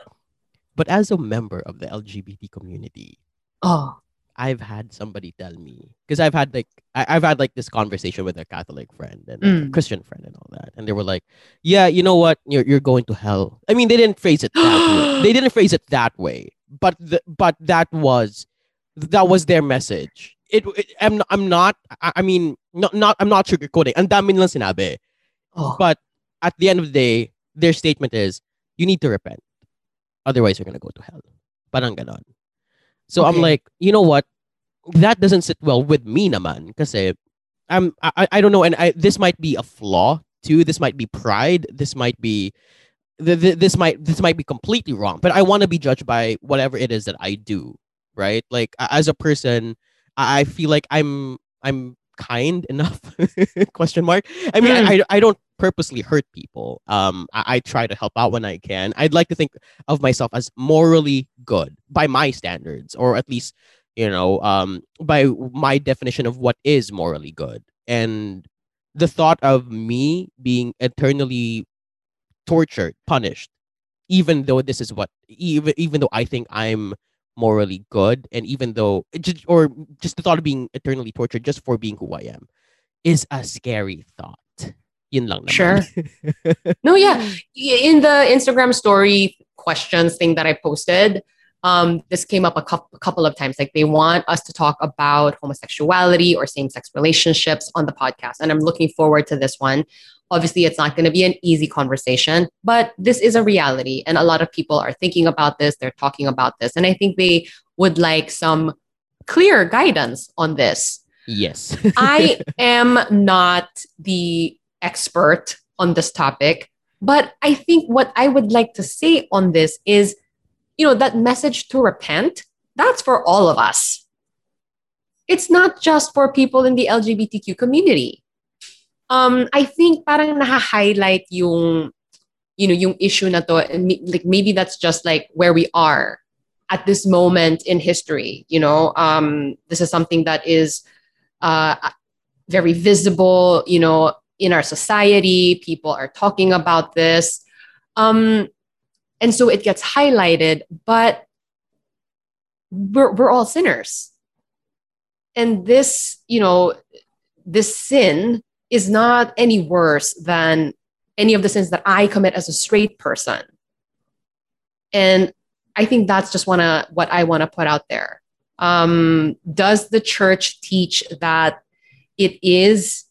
But as a member of the lgbt community Oh, i've had somebody tell me because i've had like I, i've had like this conversation with a catholic friend and a Mm. christian friend and all that and they were like yeah you know what you're, you're going to hell i mean they didn't phrase it that way they didn't phrase it that way but the, but that was that was their message it, it i'm not, i'm not I, I mean not, not i'm not sugarcoating ang dami nilang sinabi oh. but at the end of the day, their statement is, you need to repent. Otherwise, you're going to go to hell. Parang ganon. So I'm like, you know what? That doesn't sit well with me naman. Kasi I'm, I, I don't know. And I, this might be a flaw too. This might be pride. This might be, th- th- this might, this might be completely wrong. But I want to be judged by whatever it is that I do. Right. Like as a person, I I feel like I'm, I'm kind enough question mark. I mean Mm. I, I don't purposely hurt people. Um I, I try to help out when i can. I'd like to think of myself as morally good by my standards or at least you know um by my definition of what is morally good. And the thought of me being eternally tortured punished even though this is what even even though i think i'm morally good and even though just, or just the thought of being eternally tortured just for being who i am is a scary thought yun lang naman. Sure. No, yeah. In the Instagram story questions thing that I posted, um, this came up a, coup- a couple of times. Like they want us to talk about homosexuality or same sex relationships on the podcast. And I'm looking forward to this one. Obviously, it's not going to be an easy conversation, but this is a reality. And a lot of people are thinking about this, they're talking about this. And I think they would like some clear guidance on this. yes I am not the expert on this topic, but I think what I would like to say on this is, you know, that message to repent, that's for all of us. It's not just for people in the LGBTQ community. Um, I think parang naha-highlight yung, you know, yung issue na to, and like maybe that's just like where we are at this moment in history. You know, um, this is something that is uh, very visible, you know, in our society. People are talking about this. Um, and so it gets highlighted, but we're, we're all sinners. And this, you know, this sin is not any worse than any of the sins that I commit as a straight person. And I think that's just wanna what I want to put out there. Um, does the church teach that it is?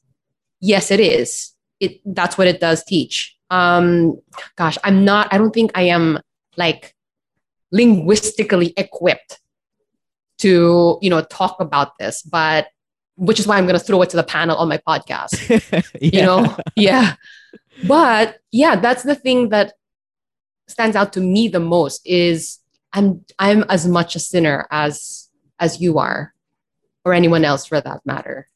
Yes, it is. It that's what it does teach. Um, gosh, I'm not. I don't think I am like linguistically equipped to you know talk about this, but which is why I'm going to throw it to the panel on my podcast. You know, yeah. But yeah, that's the thing that stands out to me the most is I'm I'm as much a sinner as as you are, or anyone else for that matter.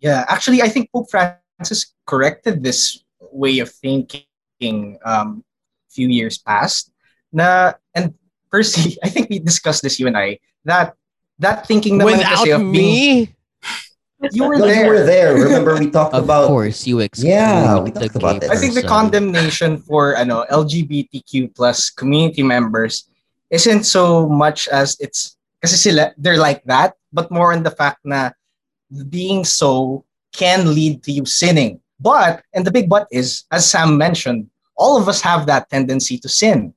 Yeah, actually, I think Pope Francis corrected this way of thinking um, a few years past. Na, and Percy, I think we discussed this, you and I, that that thinking naman Without kasi of being, me, you were No, there. you were there. Remember we talked of about course, you exclude Yeah, we the talked about gay. I think the condemnation for ano, LGBTQ plus community members isn't so much as it's kasi sila they're like that, but more on the fact na being so can lead to you sinning. But and the big but is, as Sam mentioned, all of us have that tendency to sin,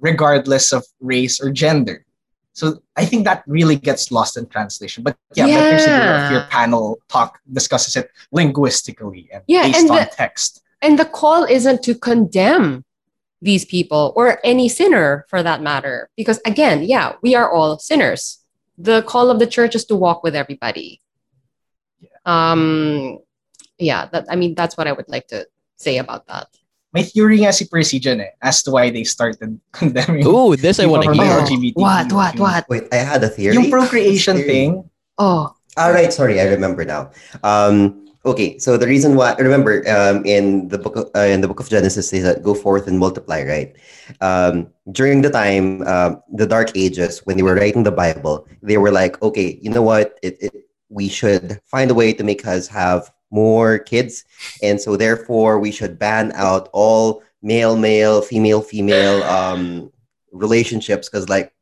regardless of race or gender. So I think that really gets lost in translation. But yeah, better Yeah. your panel talk discusses it linguistically and Yeah, based and on the- text. And the call isn't to condemn these people or any sinner for that matter. Because again, yeah, we are all sinners. The call of the church is to walk with everybody. Um, yeah, that I mean that's what I would like to say about that. May theory nga si Percy dyan eh, as to why they started condemning Ooh, this I want to from the hear. LGBT. What, what, what? Wait, I had a theory. Yung procreation Theory. thing, Oh, All right, sorry, I remember now. Um, okay, so the reason why remember um, in the book of, uh, in the book of Genesis says that go forth and multiply, right? Um, during the time, um, the Dark Ages, when they were writing the Bible, they were like, okay, you know what? It, it we should find a way to make us have more kids, and so therefore we should ban out all male, male, female, female um, relationships because like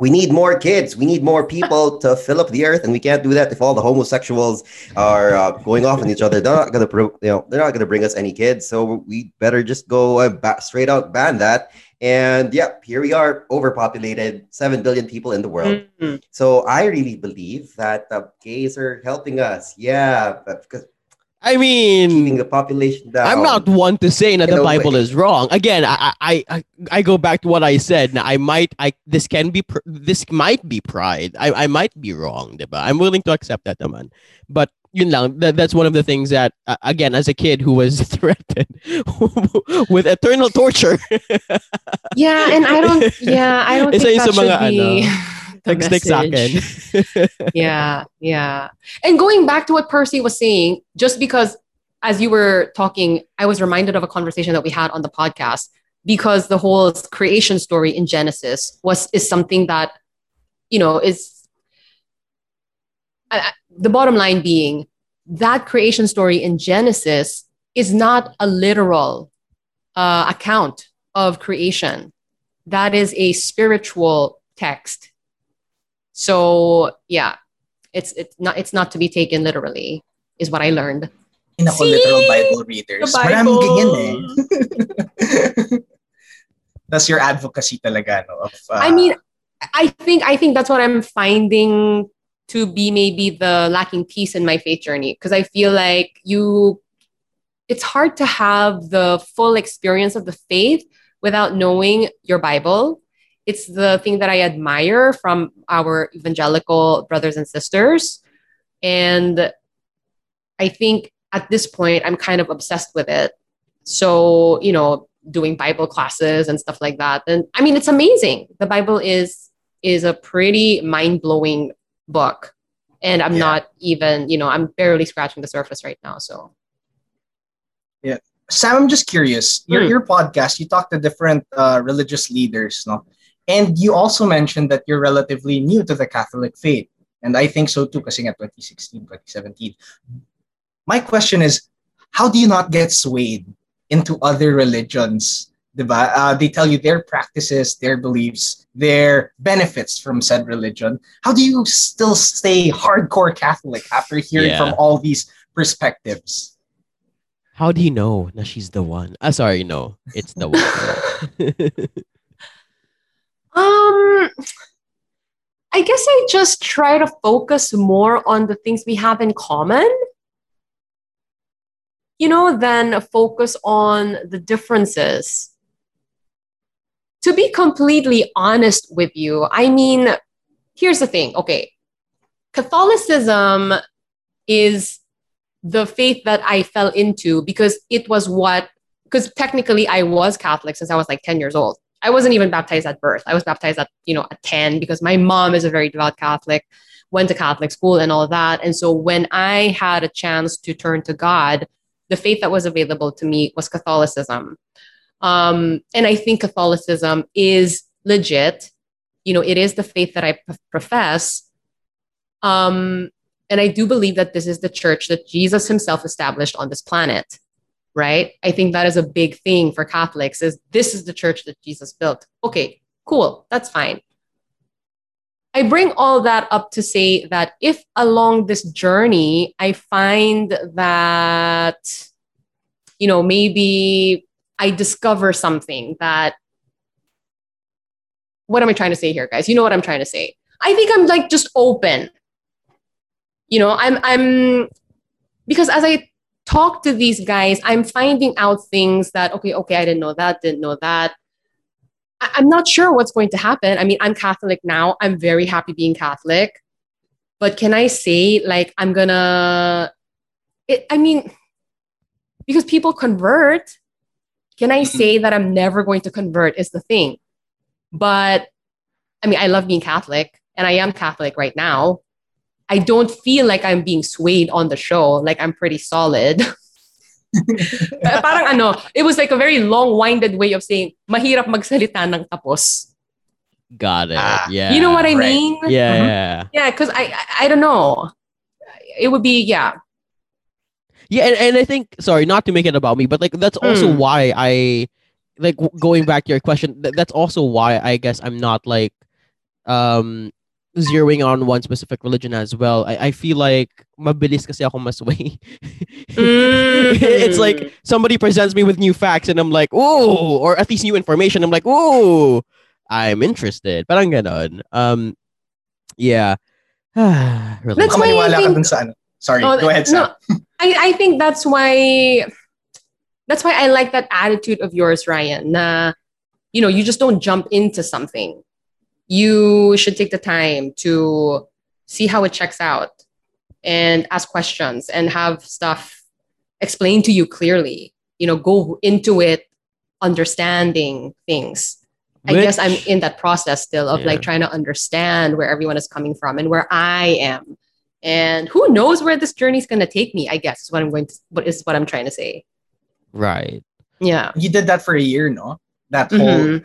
we need more kids. We need more people to fill up the earth, and we can't do that if all the homosexuals are uh, going off on each other. They're not gonna, pro- you know, they're not gonna bring us any kids. So we better just go uh, ba- straight out ban that. And yeah, here we are, overpopulated, seven billion people in the world. mm. So I really believe that the gays are helping us. Yeah, because I mean, keeping mean, the population down. I'm not one to say that the Bible way. is wrong. Again, I, I I I go back to what I said. Now, I might I this can be pr- this might be pride. I I might be wrong, diba? I'm willing to accept that naman. But yun lang, that, that's one of the things that uh, again as a kid who was threatened with eternal torture. yeah, and I don't. Yeah, I don't Isa think yun that sa mga, should be the Text sa akin. message. yeah, yeah. And going back to what Percy was saying, just because as you were talking, I was reminded of a conversation that we had on the podcast because the whole creation story in Genesis was is something that you know is uh, the bottom line being that creation story in Genesis is not a literal uh, account of creation. That is a spiritual text. So yeah, it's it's not it's not to be taken literally, is what I learned. in ako See? literal Bible readers. The Maraming Bible. ganyan eh. That's your advocacy talaga, no? Of, uh, I mean, I think I think that's what I'm finding to be maybe the lacking piece in my faith journey because I feel like you it's hard to have the full experience of the faith without knowing your Bible. It's the thing that I admire from our evangelical brothers and sisters. And I think at this point, I'm kind of obsessed with it. So, you know, doing Bible classes and stuff like that. And I mean, it's amazing. The Bible is is a pretty mind blowing book, and I'm Yeah. not even you know I'm barely scratching the surface right now. So yeah, Sam, I'm just curious. Your, Hmm. your podcast, you talk to different uh, religious leaders, no? And you also mentioned that you're relatively new to the Catholic faith. And I think so too, kasi nga 2016, 2017. My question is, how do you not get swayed into other religions? Diba? Uh, they tell you their practices, their beliefs, their benefits from said religion. How do you still stay hardcore Catholic after hearing Yeah. from all these perspectives? How do you know that she's the one? Ah, sorry, no, it's the one. Um, I guess I just try to focus more on the things we have in common, you know, than focus on the differences. To be completely honest with you, I mean, here's the thing. Okay, Catholicism is the faith that I fell into because it was what, because technically I was Catholic since I was like 10 years old. I wasn't even baptized at birth. I was baptized at, you know, at 10 because my mom is a very devout Catholic, went to Catholic school and all that. And so when I had a chance to turn to God, the faith that was available to me was Catholicism. Um, and I think Catholicism is legit. You know, it is the faith that I p- profess. Um, and I do believe that this is the church that Jesus himself established on this planet right? I think that is a big thing for Catholics is this is the church that Jesus built. Okay, cool. That's fine. I bring all that up to say that if along this journey I find that you know maybe I discover something that what am I trying to say here guys? You know what I'm trying to say. I think I'm like just open. You know, I'm I'm because as I talk to these guys, I'm finding out things that, okay, okay, I didn't know that, didn't know that. I- I'm not sure what's going to happen. I mean, I'm Catholic now. I'm very happy being Catholic. But can I say, like, I'm gonna, it, I mean, because people convert, can I mm-hmm. say that I'm never going to convert is the thing. But I mean, I love being Catholic and I am Catholic right now. I don't feel like I'm being swayed on the show. Like I'm pretty solid. Parang ano, it was like a very long-winded way of saying, mahirap magsalita ng tapos. Got it. Ah. yeah. You know what I Right. mean? Yeah. Mhm. yeah. Yeah, because I, I I don't know. It would be yeah. Yeah, and, and I think sorry, not to make it about me, but like that's also Mm. why I like w- going back to your question. Th- that's also why I guess I'm not like um zeroing on one specific religion as well. I, I feel like mabilis kasi ako masway. it's like Mm. somebody presents me with new facts and I'm like, oh, or at least new information. I'm like, oh, I'm interested. Parang ganon. Um, yeah. Really. That's why I maniwala ka think- dun sa ano. Sorry, Oh, go ahead, Sam. no, I, I think that's why that's why I like that attitude of yours, Ryan. Na, you know, you just don't jump into something. You should take the time to see how it checks out and ask questions and have stuff explained to you clearly. You know, go into it understanding things. I guess I'm in that process still of Yeah. like trying to understand where everyone is coming from and where I am. And who knows where this journey is going to take me, I guess is what I'm going to, what is what I'm trying to say. right. Yeah. You did that for a year, no? That Mhm. whole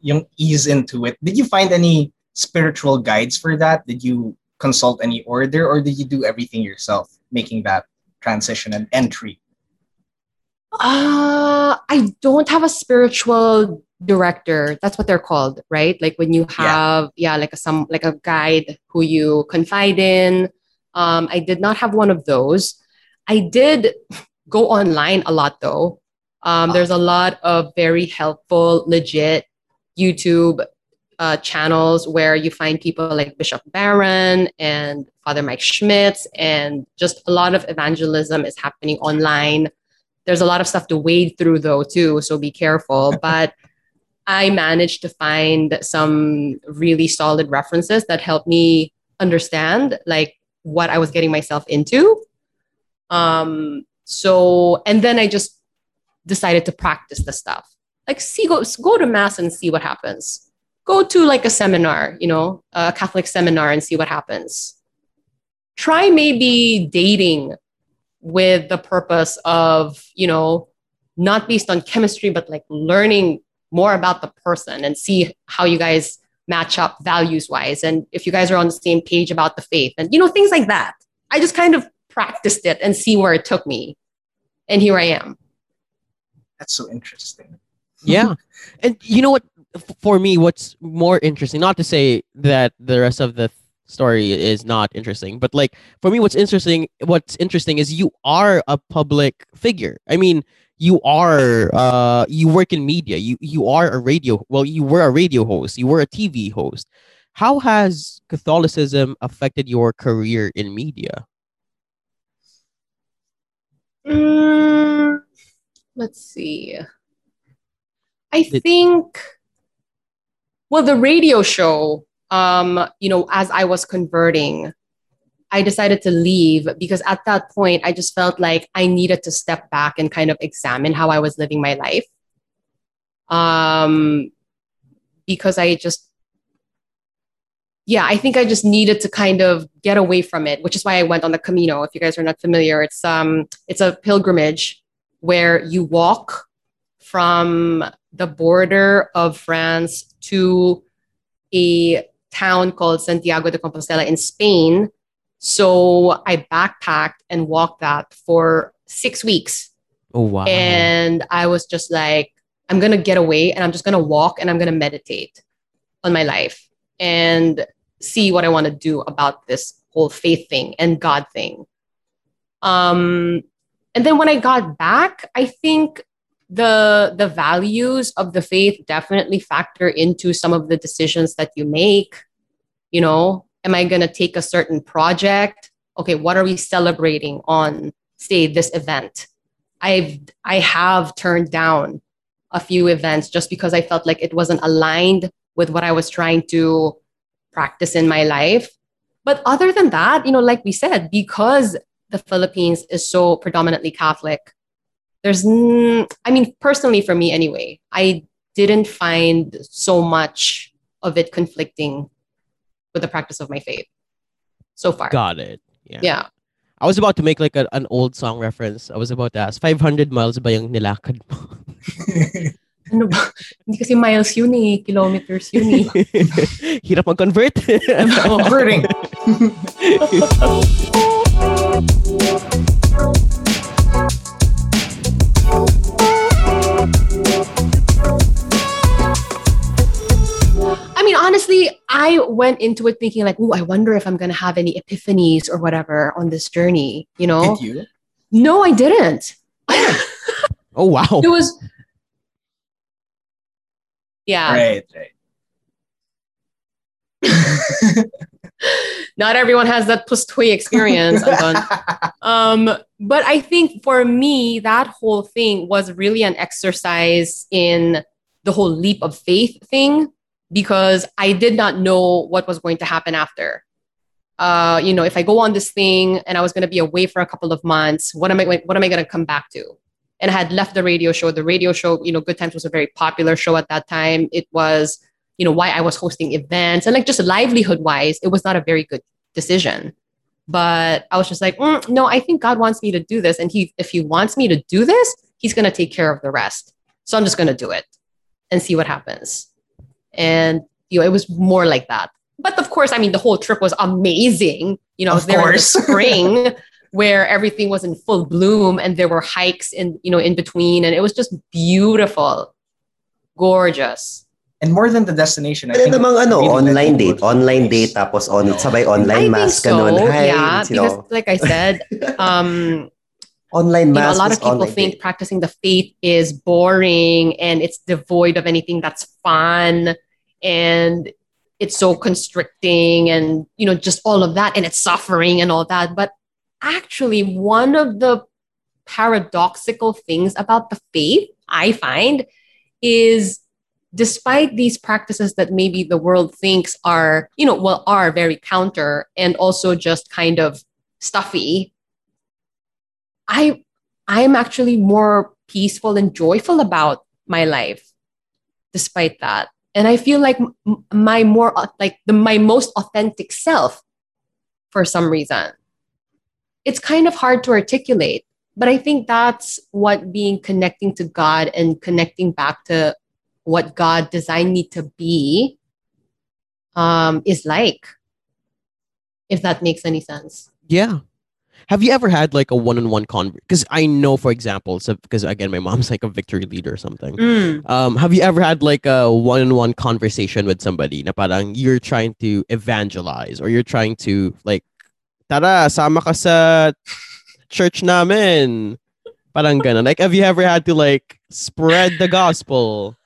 yung ease into it. Did you find any spiritual guides for that? Did you consult any order or did you do everything yourself, making that transition and entry? Uh, I don't have a spiritual director. That's what they're called, right? Like when you have, yeah, like a some like a guide who you confide in. Um, I did not have one of those. I did go online a lot though. Um, there's a lot of very helpful, legit YouTube uh, channels where you find people like Bishop Barron and Father Mike Schmitz, and just a lot of evangelism is happening online. There's a lot of stuff to wade through though too, so be careful. But I managed to find some really solid references that helped me understand like what I was getting myself into. Um, so and then I just decided to practice the stuff. Like see go go to mass and see what happens. Go to like a seminar, you know, a Catholic seminar and see what happens. Try maybe dating with the purpose of, you know, not based on chemistry, but like learning more about the person and see how you guys match up values wise and if you guys are on the same page about the faith and you know things like that i just kind of practiced it and see where it took me and here i am That's so interesting. Yeah and you know what for me what's more interesting not to say that the rest of the story is not interesting but like for me what's interesting what's interesting is you are a public figure i mean you are uh you work in media. You you are a radio well, you were a radio host, you were a TV host. How has Catholicism affected your career in media? Mm, let's see. I think, well, the radio show, um, you know, as I was converting, I decided to leave because at that point, I just felt like I needed to step back and kind of examine how I was living my life. Um, because I just, yeah, I think I just needed to kind of get away from it, which is why I went on the Camino. If you guys are not familiar, it's um, it's a pilgrimage where you walk from the border of France to a town called Santiago de Compostela in Spain. So I backpacked and walked that for six weeks. Oh wow. And I was just like, I'm going to get away and I'm just going to walk and I'm going to meditate on my life and see what I want to do about this whole faith thing and God thing. Um, and then when I got back, I think the the values of the faith definitely factor into some of the decisions that you make. You know, am I going to take a certain project? Okay, what are we celebrating on say this event? I've I have turned down a few events just because I felt like it wasn't aligned with what I was trying to practice in my life. But other than that, you know, like we said, because the Philippines is so predominantly Catholic, there's, n- I mean, personally for me anyway, I didn't find so much of it conflicting with the practice of my faith so far. Got it. Yeah. Yeah. I was about to make like a, an old song reference. I was about to ask, 500 miles ba yung nilakad mo? Ano ba? Hindi kasi miles yun eh, kilometers yun eh. Hirap mag-convert. Converting. mean, honestly, I went into it thinking like, "Ooh, I wonder if I'm gonna have any epiphanies or whatever on this journey." You know? Did you? No, I didn't. oh wow. It was, yeah. Right, right. Not everyone has that pustui experience. Um, but I think for me, that whole thing was really an exercise in the whole leap of faith thing because I did not know what was going to happen after. Uh, you know, if I go on this thing and I was going to be away for a couple of months, what am I what am I going to come back to? And I had left the radio show. The radio show, you know, Good Times was a very popular show at that time. It was, you know, why I was hosting events and like just livelihood wise, it was not a very good decision. But I was just like, "Mm, no, I think God wants me to do this, and he, if He wants me to do this, He's going to take care of the rest. So I'm just going to do it and see what happens. And you know, it was more like that. But of course, I mean, the whole trip was amazing. You know, I was Of there course. in the spring where everything was in full bloom, and there were hikes in you know in between, and it was just beautiful, gorgeous. And more than the destination, I Pwede think namang ano, online date. Online date tapos on, No. sabay I online think mask so, ganun. Hi, yeah, you because know, like I said, um, online you know, a lot of people think date. practicing the faith is boring and it's devoid of anything that's fun and it's so constricting and you know just all of that and it's suffering and all that but actually one of the paradoxical things about the faith i find is despite these practices that maybe the world thinks are you know well are very counter and also just kind of stuffy I I'm actually more peaceful and joyful about my life despite that. And I feel like my more like the my most authentic self for some reason. It's kind of hard to articulate, but I think that's what being connecting to God and connecting back to what God designed me to be um, is like. If that makes any sense. Yeah. Have you ever had like a one-on-one conversation? Because I know, for example, so because again, my mom's like a victory leader or something. Um, have you ever had like a one-on-one conversation with somebody na parang you're trying to evangelize or you're trying to like, tara, sama ka sa church namin. Parang ganun. Like, have you ever had to like spread the gospel?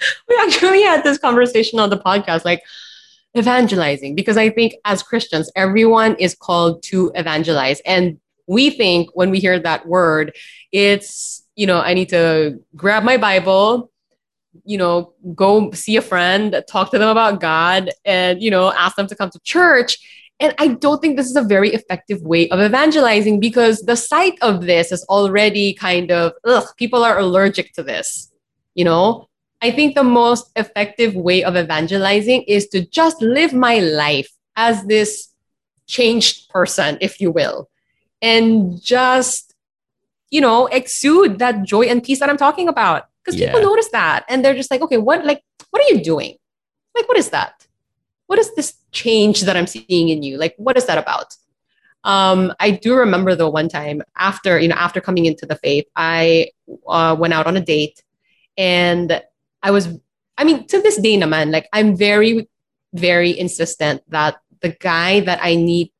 we actually had this conversation on the podcast, like evangelizing, because I think as Christians, everyone is called to evangelize. And we think when we hear that word, it's, you know, I need to grab my Bible, you know, go see a friend, talk to them about God, and, you know, ask them to come to church. And I don't think this is a very effective way of evangelizing because the sight of this is already kind of, ugh, people are allergic to this, you know? I think the most effective way of evangelizing is to just live my life as this changed person, if you will, and just, you know, exude that joy and peace that I'm talking about. Because Yeah. people notice that and they're just like, okay, what, like, what are you doing? Like, what is that? What is this change that I'm seeing in you? Like, what is that about? Um, I do remember though one time after, you know, after coming into the faith, I uh, went out on a date and I was, I mean, to this day, naman, like I'm very, very insistent that the guy that I need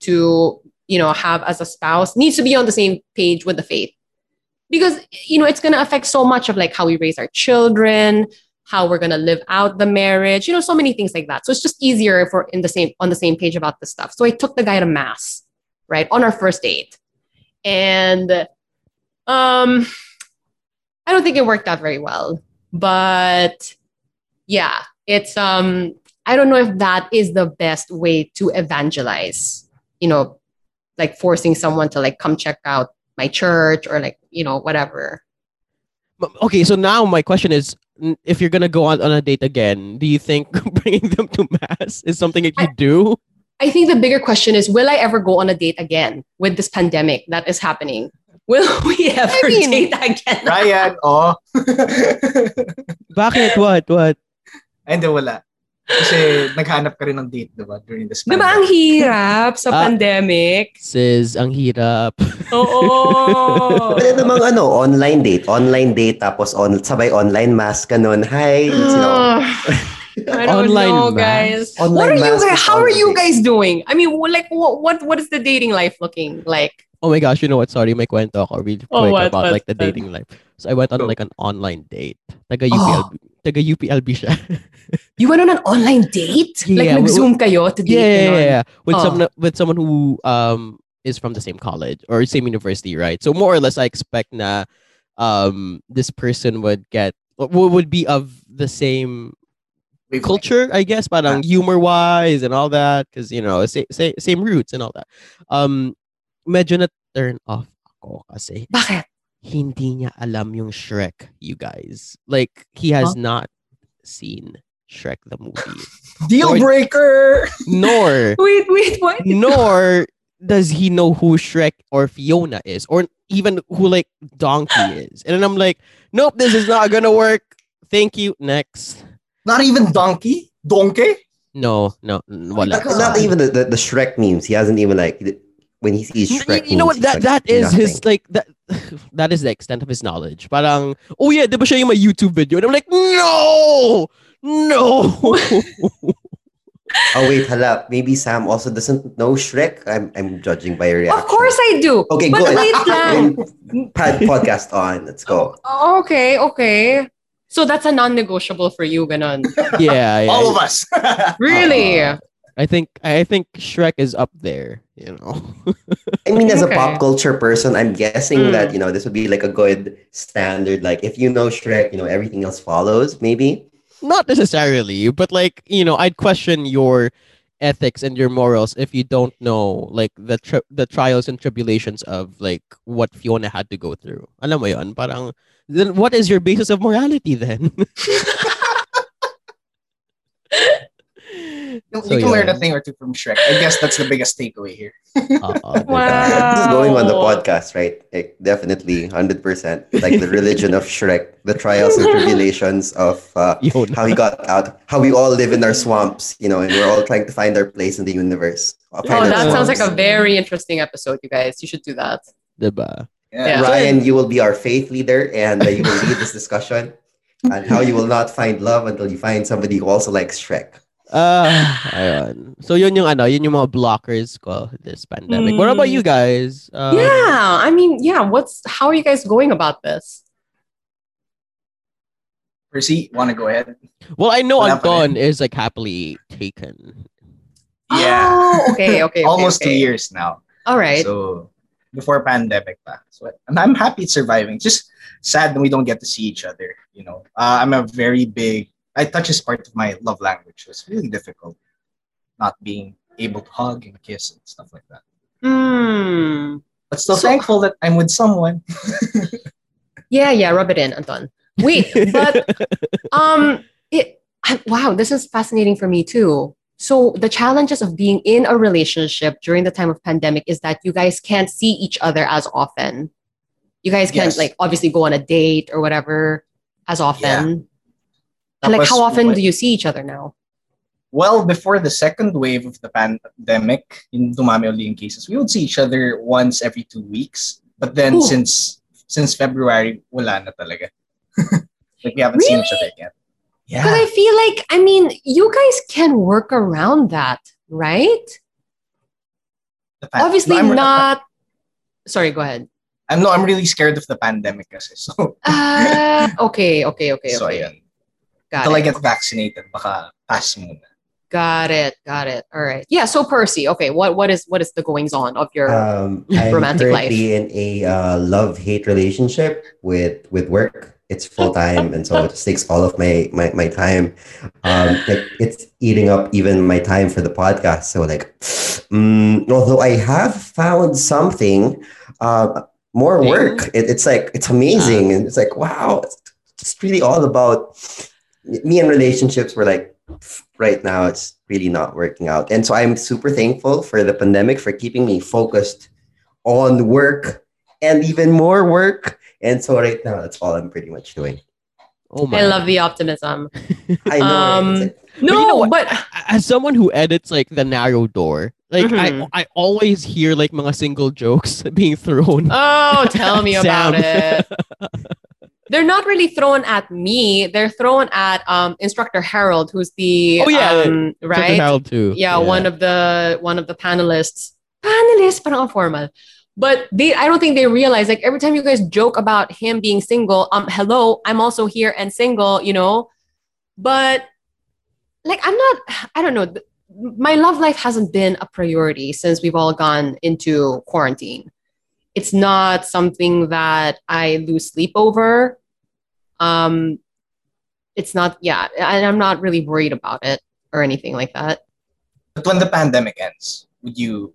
to, you know, have as a spouse needs to be on the same page with the faith. Because, you know, it's going to affect so much of like how we raise our children, how we're going to live out the marriage, you know, so many things like that. So it's just easier if we're in the same, on the same page about this stuff. So I took the guy to mass, right, on our first date. And, um, I don't think it worked out very well but yeah it's um i don't know if that is the best way to evangelize you know like forcing someone to like come check out my church or like you know whatever Okay, so now my question is if you're gonna go on, on a date again, do you think bringing them to mass is something that you do? i think the bigger question is will i ever go on a date again with this pandemic that is happening will we ever mean- date again Ryan, oh. Bakit? What? What? Ay, hindi, wala. Kasi naghanap ka rin ng date, diba? During this Di ba ang hirap sa Ah. pandemic? Sis, ang hirap. Oo. Pwede namang ano, online date. Online date, tapos on, sabay online mass ka nun. Hi, it's, you know, I don't Online know, mass. guys. Online what are you guys? is How are you guys doing? I mean, like, what, what, what is the dating life looking like? Oh my gosh, you know what? Sorry, may kwento ako really quick Oh, what? about What? like the What? dating life. So I went on like an online date. Taga UPLB. Taga UPLB siya. You went on an online date? like, Yeah, we- nag-zoom kayo to date? yeah, yeah, yeah, yeah. With Oh. someone with someone who um is from the same college or same university, right? So more or less, I expect na um this person would get w- would be of the same culture, I guess, parang humor wise and all that, because you know, sa- sa- same roots and all that. Um, medyo na turn off ako kasi Bakit? hindi niya alam yung Shrek, you guys. Like he has not seen Shrek the movie, Deal Or- breaker! nor Wait, wait, what? nor does he know who Shrek or Fiona is, or even who like Donkey is. And then I'm like, nope, this is not gonna work. Thank you. Next. Not even donkey? Donkey? No, no, n- wala. not, not even the, the, the Shrek memes. He hasn't even like, when he sees You- Shrek you know what? memes, That like, that is his like that. That is the extent of his knowledge. Parang, oh yeah, di ba siya yung may YouTube video? And I'm like, no, no. Oh wait, hala. Maybe Sam also doesn't know Shrek. I'm I'm judging by your reaction. Of course I do. Okay, but good. wait lang. Podcast on. Let's go. Oh, okay, okay. So that's a non-negotiable for you, ganon. yeah, yeah. All of us. Really? Uh, I think I think Shrek is up there. You know. I mean, as a pop culture person, I'm guessing Mm. that you know this would be like a good standard. Like if you know Shrek, you know everything else follows. Maybe. Not necessarily, but like you know, I'd question your ethics and your morals if you don't know like the tri- the trials and tribulations of like what Fiona had to go through. Alam mo yun? Parang then what is your basis of morality then? You, So, you can learn a thing or two from Shrek. I guess that's the biggest takeaway here. Oo, diba? Wow. This is going on the podcast, right? Like, definitely, hundred percent. Like the religion of Shrek, the trials and tribulations of uh, how he got out, how we all live in our swamps, you know, and we're all trying to find our place in the universe. Oh, All kind that sounds like a very interesting episode, you guys. You should do that. Diba? Yeah. Ryan, you will be our faith leader, and uh, you will lead this discussion on how you will not find love until you find somebody who also likes Shrek. Ah, ayun. So yun yung ano, yun yung mga blockers ko this pandemic. What about you guys? Um, yeah, I mean, yeah. What's how are you guys going about this? Percy, want to go ahead? Well, I know Wala pa Anton is like happily taken. Yeah. Oh, okay, okay. okay, Almost two years now. All right. So before pandemic pa. So I'm, I'm happy it's surviving. Just sad that we don't get to see each other. You know, uh, I'm a very big. I touch is part of my love language. So it's really difficult not being able to hug and kiss and stuff like that. Hmm. But still So- thankful that I'm with someone. Yeah, yeah. Rub it in, Anton. Wait, but um, it. I- Wow, this is fascinating for me too. So the challenges of being in a relationship during the time of pandemic is that you guys can't see each other as often. You guys can't Yes. like obviously go on a date or whatever as often. And like how often do you see each other now? Well, before the second wave of the pandemic, in dumami uli yung cases, we would see each other once every two weeks. But then Ooh. since since February, wala na talaga. like we haven't seen each other yet. Yeah. I feel like I mean you guys can work around that, right? Obviously No, not. Sorry, go ahead. I'm no, I'm really scared of the pandemic kasi. So, Uh, okay, okay, okay, so okay. Ayun. Got Until I it. get vaccinated, baka pass muna. Got it. Got it. All right. Yeah. So Percy, okay. What what is what is the goings on of your? Um, I'm romantic life. currently in a uh, love hate relationship with with work. It's full time, and so it just takes all of my my, my time. Um, like it's eating up even my time for the podcast. So like, mm, although I have found something, uh, more work. It, it's like it's amazing, and it's like wow, it's just really all about me and relationships. Were like right now it's really not working out. And so I'm super thankful for the pandemic for keeping me focused on work and even more work. And so right now that's all I'm pretty much doing. Oh my! I love the optimism. I know. Um, It's like- No, you know but As someone who edits like the narrow door, like Mhm. I I always hear like mga single jokes being thrown. oh, tell me about it. They're not really thrown at me. They're thrown at um, instructor Harold, who's the Oh, yeah. um, right. out too. yeah, one of the one of the panelists. Panelists, parang ang formal. But they, I don't think they realize. Like every time you guys joke about him being single, um, hello, I'm also here and single, you know. But like, I'm not. I don't know. My love life hasn't been a priority since we've all gone into quarantine. It's not something that I lose sleep over. Um, it's not. Yeah, and I'm not really worried about it or anything like that. But when the pandemic ends, would you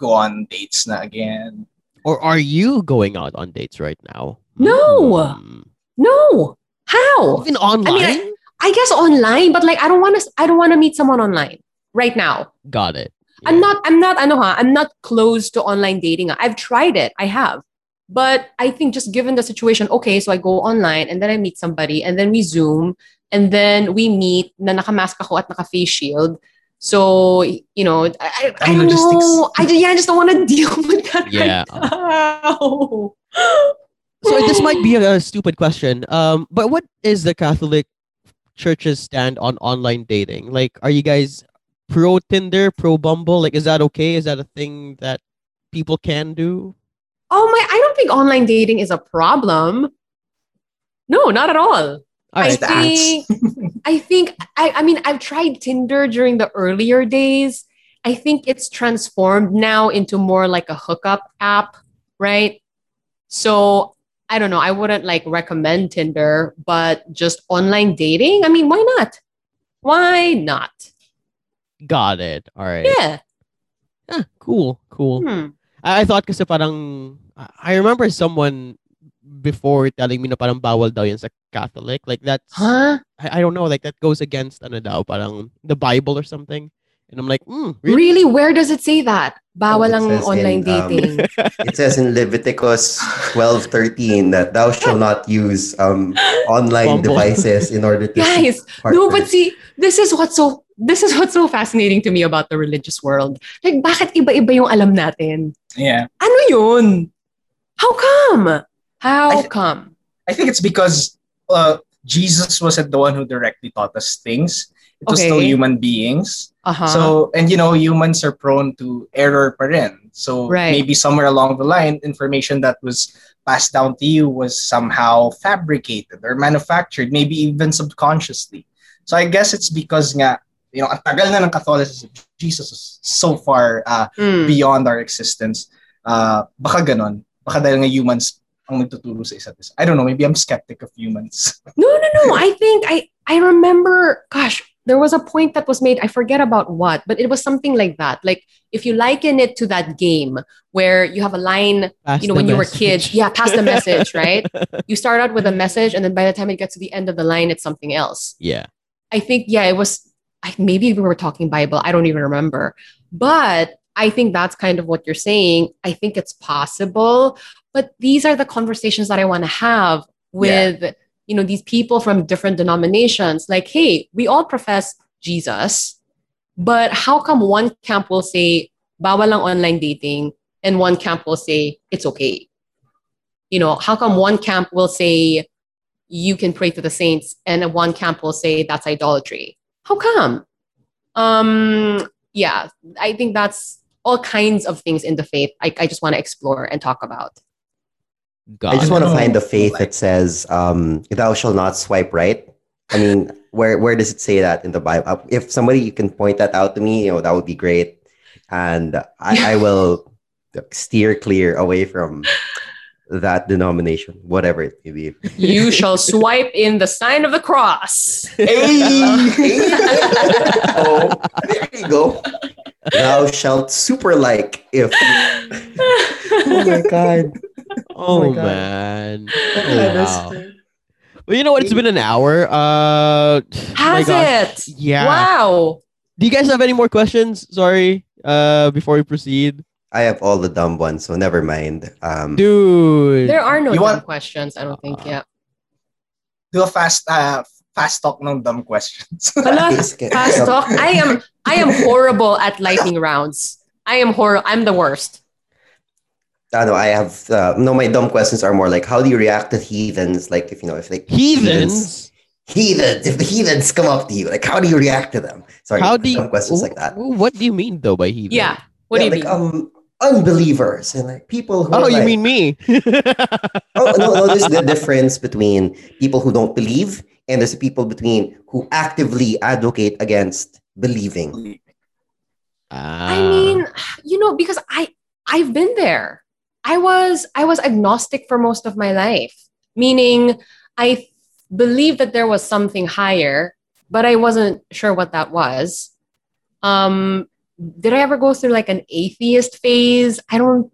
go on dates na again? Or are you going out on dates right now? No. Hmm. No. How? Even online? I guess online, but like I don't want to I don't want to meet someone online right now. Got it. I'm not I'm not ano ha, I'm not close to online dating. I've tried it. I have. But I think just given the situation, okay, so I go online and then I meet somebody and then we Zoom and then we meet na nakamask ako at naka-face shield. So, you know, I, I, I don't logistics. know. I, yeah, I just don't want to deal with that Yeah. right now. So this might be a, stupid question. Um, but what is the Catholic Church's stand on online dating? Like, are you guys pro Tinder, pro Bumble? Like, is that okay? Is that a thing that people can do? Oh my, I don't think online dating is a problem. No, not at all. All I think I think I, I mean I've tried Tinder during the earlier days. I think it's transformed now into more like a hookup app, right? So I don't know. I wouldn't like recommend Tinder, but just online dating. I mean, why not? Why not? Got it. All right. Yeah. Ah, cool. Cool. Hmm. I, I thought kasi parang I I remember someone before telling me na parang bawal daw yan sa Catholic. Like that's Huh? I, I don't know, like that goes against ano daw, parang the Bible or something. And I'm like, mm, really? Really? Where does it say that? Bawal it ang says in, online um, dating. It says in Leviticus 12:13 that thou shall not use um, online Bumble. devices in order to Guys, No, but see, this is what's so this is what's so fascinating to me about the religious world. Like, bakit iba-iba yung alam natin? Yeah. Ano yun? How come? How I th- come? I think it's because uh, Jesus wasn't the one who directly taught us things. It was still human beings. Uh-huh. So, and you know, humans are prone to error pa rin. So Right. maybe somewhere along the line, information that was passed down to you was somehow fabricated or manufactured, maybe even subconsciously. So I guess it's because nga, you know, ang tagal na ng Catholicism, Jesus is so far uh, Mm. beyond our existence. Uh, baka ganon. Baka dahil nga humans ang nagtuturo sa isa't isa. I don't know, maybe I'm skeptic of humans. No, no, no. I think I I remember. Gosh, there was a point that was made. I forget about what, but it was something like that. Like if you liken it to that game where you have a line, Pass you know, the when you were kids, yeah, pass the message, right? You start out with a message, and then by the time it gets to the end of the line, it's something else. Yeah. I think, yeah, it was. I, maybe we were talking Bible. I don't even remember, but I think that's kind of what you're saying. I think it's possible, but these are the conversations that I want to have with you know these people from different denominations. Like, hey, we all profess Jesus, but how come one camp will say bawal lang online dating, and one camp will say it's okay? You know, how come one camp will say you can pray to the saints and one camp will say that's idolatry how come um yeah i think that's all kinds of things in the faith i, I just want to explore and talk about Got I just want to find the faith that says, um, "Thou shall not swipe right." I mean, where where does it say that in the Bible? Uh, If somebody can point that out to me, you know, that would be great, and I, I will steer clear away from that denomination, whatever it may be. you shall swipe in the sign of the cross Hey, oh, there you go. Thou shalt super like if. Oh my god. Oh, my God. man. Oh, Oh, wow. Well, you know what? It's been an hour. Uh, my has gosh. it Yeah. wow Do you guys have any more questions? Sorry. Uh, before we proceed, I have all the dumb ones, so never mind. Um, dude. there are no You dumb want- questions i don't think yeah Do a fast uh, fast talk ng dumb questions. Hala, fast talk i am i am horrible at lightning rounds i am horrible i'm the worst I know I have uh, no. My dumb questions are more like, how do you react to heathens? Like, if you know, if like Heathens. heathens, if the heathens come up to you, like, how do you react to them? Sorry, How do you? dumb questions like that. What do you mean though by heathen? yeah what Yeah, do you like, mean Um, unbelievers and like people who. Oh, are you like- mean me? Oh no, no. There's the difference between people who don't believe and there's people between who actively advocate against believing. Ah. I mean, you know, because I I've been there. I was I was agnostic for most of my life, meaning I believed that there was something higher, but I wasn't sure what that was. Um, did I ever go through like an atheist phase? I don't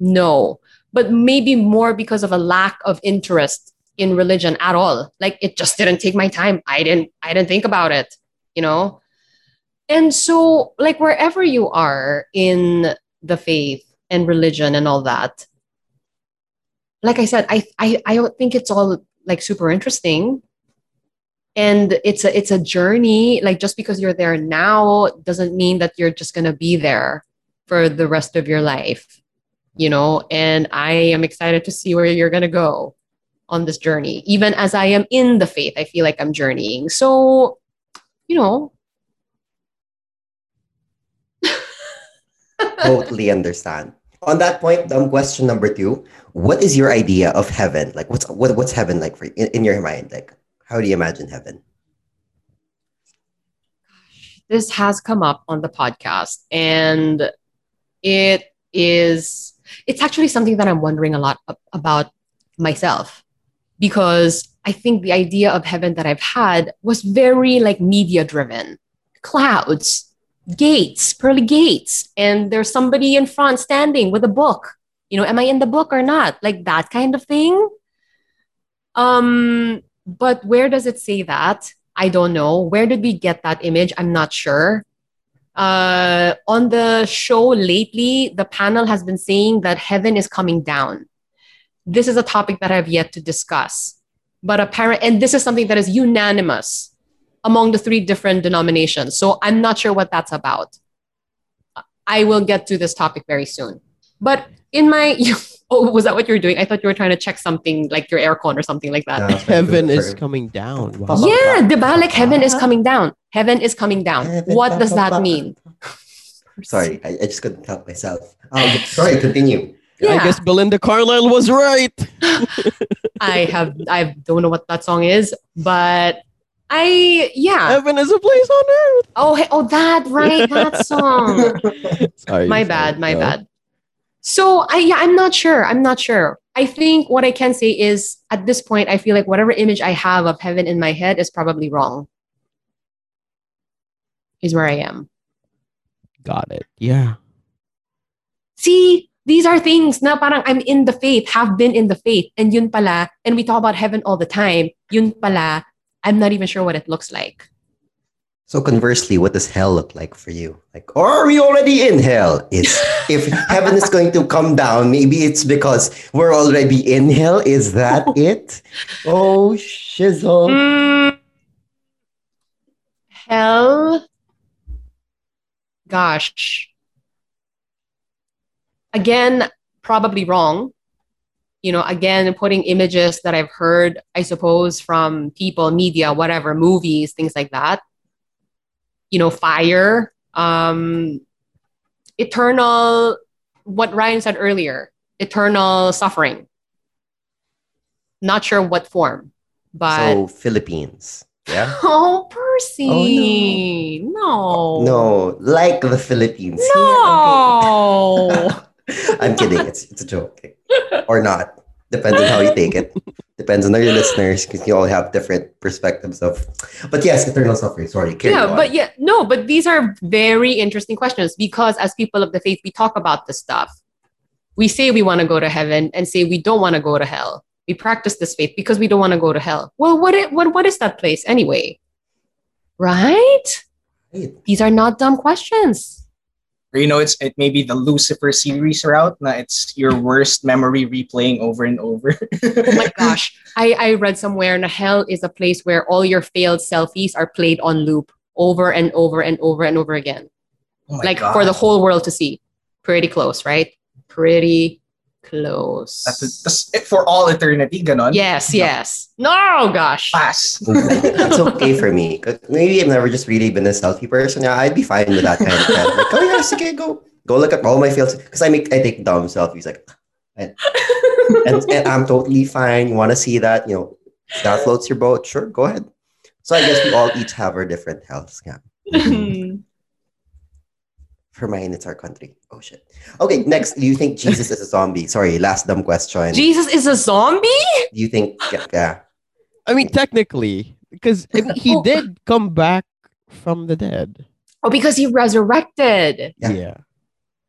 know, but maybe more because of a lack of interest in religion at all. Like it just didn't take my time. I didn't I didn't think about it, you know. And so, like, wherever you are in the faith and religion and all that, like I said, I, I, I don't think it's all like super interesting. And it's a it's a journey. Like just because you're there now doesn't mean that you're just gonna be there for the rest of your life, you know. And I am excited to see where you're gonna go on this journey. Even as I am in the faith, I feel like I'm journeying. So, you know, totally understand. On that point, um, question number two: What is your idea of heaven? Like, what's what, what's heaven like for in, in your mind? Like, how do you imagine heaven? this has come up on the podcast and it is it's actually something that i'm wondering a lot about myself because i think the idea of heaven that i've had was very like media driven clouds gates pearly gates and there's somebody in front standing with a book. You know am i in the book or not? Like that kind of thing. Um but where does it say that I don't know. Where did we get that image? I'm not sure. Uh, on the show lately, the panel has been saying that heaven is coming down. This is a topic that I've yet to discuss. But apparent, and this is something that is unanimous among the three different denominations. So I'm not sure what that's about. I will get to this topic very soon. But in my Oh, was that what you were doing? I thought you were trying to check something like your aircon or something like that. No, I was Heaven do it is for- coming down. Wow. Yeah, diba? Like heaven is coming down. Heaven is coming down. Heaven, What does that mean? Sorry, I, I just couldn't help myself. Um, sorry, continue. Yeah. I guess Belinda Carlisle was right. I have I don't know what that song is, but I yeah. Heaven is a place on earth. Oh oh that right that song. Sorry. my sorry, bad, my no. bad. So I yeah, I'm not sure. I'm not sure. I think what I can say is at this point, I feel like whatever image I have of heaven in my head is probably wrong. Is where I am. Got it. Yeah. See, these are things na parang I'm in the faith, have been in the faith, and yun pala, and we talk about heaven all the time. Yun pala, I'm not even sure what it looks like. So conversely, what does hell look like for you? Like, are we already in hell? Is if heaven is going to come down, maybe it's because we're already in hell. Is that it? Oh shizzle. Mm, hell. Gosh. Again, probably wrong. You know, again, putting images that I've heard, I suppose, from people, media, whatever, movies, things like that. You know, fire, um, eternal, what Ryan said earlier, eternal suffering. Not sure what form, but. So Philippines. Yeah. Oh, Percy. no. No, like the Philippines. No. I'm kidding. It's it's a joke. Or not. Depends on how you take it. Depends on your listeners because you all have different perspectives of but yes, eternal suffering. Sorry, yeah, on. but yeah, no, but these are very interesting questions because as people of the faith, we talk about this stuff. We say we want to go to heaven and say we don't want to go to hell. We practice this faith because we don't want to go to hell. Well, what it, what what is that place anyway? Right? Right. These are not dumb questions. Or, you know, it's it may be the Lucifer series route. Na it's your worst memory replaying over and over. Oh my gosh. I, I read somewhere na hell is a place where all your failed selfies are played on loop over and over and over and over again. Oh like God. for the whole world to see. Pretty close, right? Pretty close. That's, that's it for all eternity, ganon. yes, yes. No, gosh. Pass. I that's okay for me. Maybe I've never just really been a selfie person. Yeah, I'd be fine with that kind of thing. Like, oh yeah, sige, go. Go look at all my fails. Because I make I take dumb selfies like and, and, and I'm totally fine. You want to see that, you know, that floats your boat, sure, go ahead. So I guess we all each have our different healths. Yeah. Mm-hmm. For mine, it's our country. Oh shit. Okay, next, do you think Jesus is a zombie? Sorry, last dumb question. Jesus is a zombie? do you think yeah, yeah. I mean, technically, because I mean, he Oh. did come back from the dead. Oh, because he resurrected. Yeah. Yeah.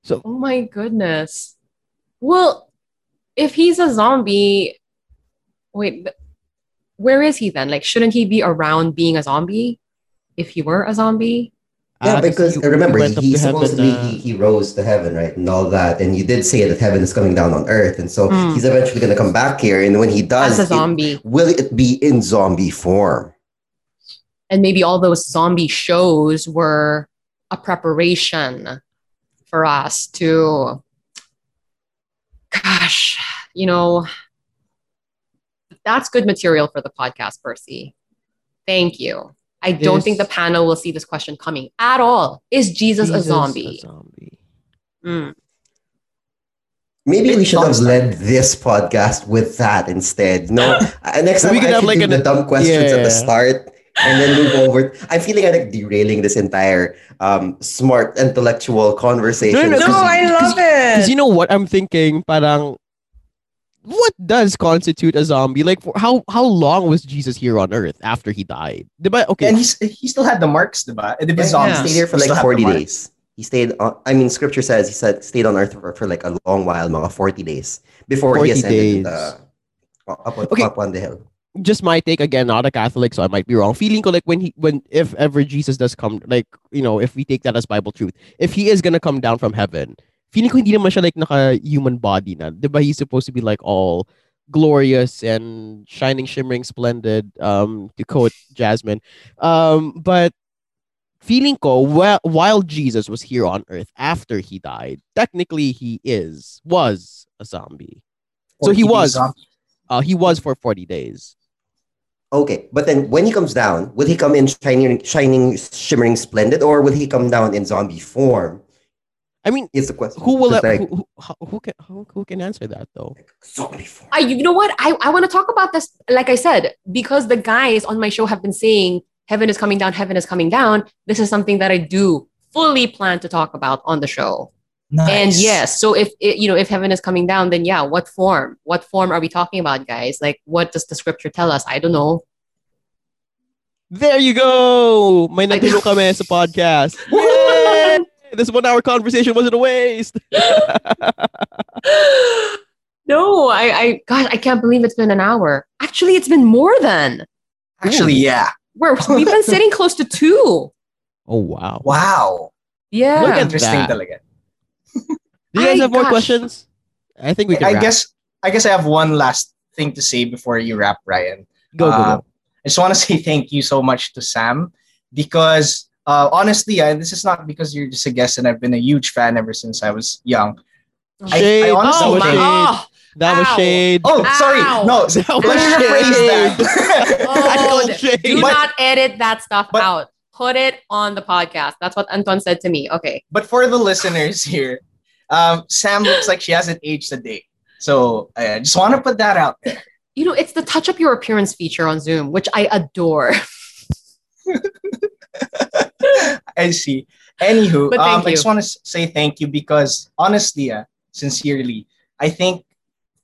So Oh my goodness. Well, if he's a zombie, wait, where is he then? Like, shouldn't he be around being a zombie? If he were a zombie? Yeah, ah, because remember, he, up he heaven, supposedly uh, he, he rose to heaven, right, and all that. And you did say that heaven is coming down on earth, and so Mm. he's eventually going to come back here. And when he does, As a it- zombie. will it be in zombie form? and maybe all those zombie shows were a preparation for us to gosh you know that's good material for the podcast percy thank you i don't think the panel will see this question coming at all is jesus, a zombie zombie. Mm. Maybe we should have led this podcast with that instead. No, uh, next time We we could I have, like, do an- the dumb questions at the start and then move over. I'm feeling like derailing this entire um, smart intellectual conversation. No, no, No, Because- I love it. Because you know what I'm thinking, parang what does constitute a zombie? Like for how how long was Jesus here on earth after he died? Diba? Okay. And he's, he still had the marks, diba? Diba Yeah, zombies, He stayed there for he like 40 days. He stayed on, I mean, scripture says he said stayed on earth for, for like a long while, mga 40 days before 40 he ascended days. to the, up, on, Okay. up on the hill. just my take again, not a Catholic, so I might be wrong. Feeling like when he when if ever Jesus does come, like you know, if we take that as Bible truth, if he is gonna come down from heaven, feeling ko hindi naman siya like naka human body na, diba? He's supposed to be like all glorious and shining, shimmering, splendid. Um, to quote Jasmine, um, but feeling ko while, while Jesus was here on earth after he died, technically he is was a zombie. So he was. Uh, he was for 40 days. Okay, but then when he comes down, will he come in shining, shining, shimmering, splendid, or will he come down in zombie form? I mean, Is the question. who will It's like, who, who, how- who can who, who can answer that though? zombie form? I, you know what? I, I want to talk about this. Like I said, because the guys on my show have been saying heaven is coming down, heaven is coming down. This is something that I do fully plan to talk about on the show. Nice. And yes, so if it, you know if heaven is coming down, then yeah, what form? What form are we talking about, guys? Like, what does the scripture tell us? I don't know. There you go. May natulong kami sa podcast. Yay! This one hour conversation wasn't a waste. no, I, I, gosh, I can't believe it's been an hour. Actually, it's been more than. Actually, yeah. We're we've been sitting close to two. Oh wow. Wow. Yeah. Look at Interesting that. talaga. Do you guys Ay, have more gosh. questions? I think we can I wrap. guess I guess I have one last thing to say before you wrap, Ryan. go go Uh, go. I just want to say thank you so much to Sam because uh, honestly, I, this is not because you're just a guest, and I've been a huge fan ever since I was young. Shade. I honestly that was my- shade. oh, That was shade. Oh, sorry, no. That Let was me rephrase that. Oh, do shade. Do But- not edit that stuff but- out. Put it on the podcast. That's what Anton said to me. Okay. but for the listeners here, um, Sam looks like she hasn't aged a day. So I just want to put that out there. You know, it's the touch up your appearance feature on Zoom, which I adore. I see. Anywho, um, I just want to say thank you because honestly, uh, sincerely, I think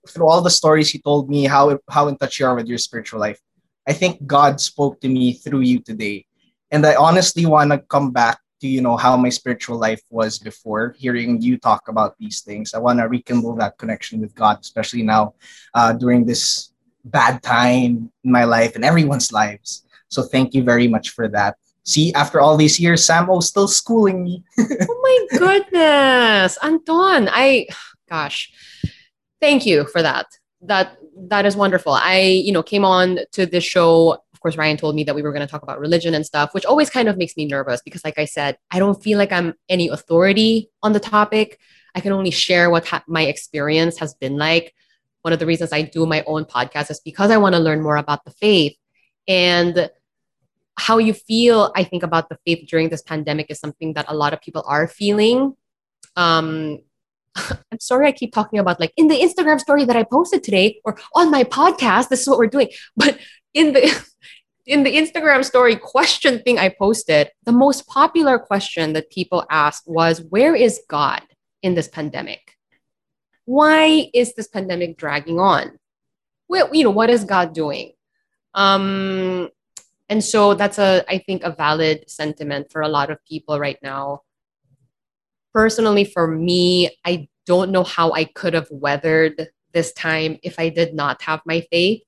through all the stories you told me, how how in touch you are with your spiritual life, I think God spoke to me through you today, and I honestly want to come back to you know how my spiritual life was before hearing you talk about these things. I want to rekindle that connection with God, especially now uh, during this bad time in my life and everyone's lives. So thank you very much for that. See, after all these years, Sam Samo's still schooling me. oh my goodness. Anton, I gosh. Thank you for that. That that is wonderful. I, you know, came on to this show. Of course, Ryan told me that we were going to talk about religion and stuff, which always kind of makes me nervous because like I said, I don't feel like I'm any authority on the topic. I can only share what ha- my experience has been like. One of the reasons I do my own podcast is because I want to learn more about the faith and how you feel i think about the faith during this pandemic is something that a lot of people are feeling. Um i'm sorry i keep talking about like in the instagram story that i posted today or on my podcast this is what we're doing. But in the in the instagram story question thing i posted the most popular question that people asked was where is god in this pandemic? Why is this pandemic dragging on? Well, you know what is god doing? Um and so that's a i think a valid sentiment for a lot of people right now. Personally for me i don't know how i could have weathered this time if i did not have my faith.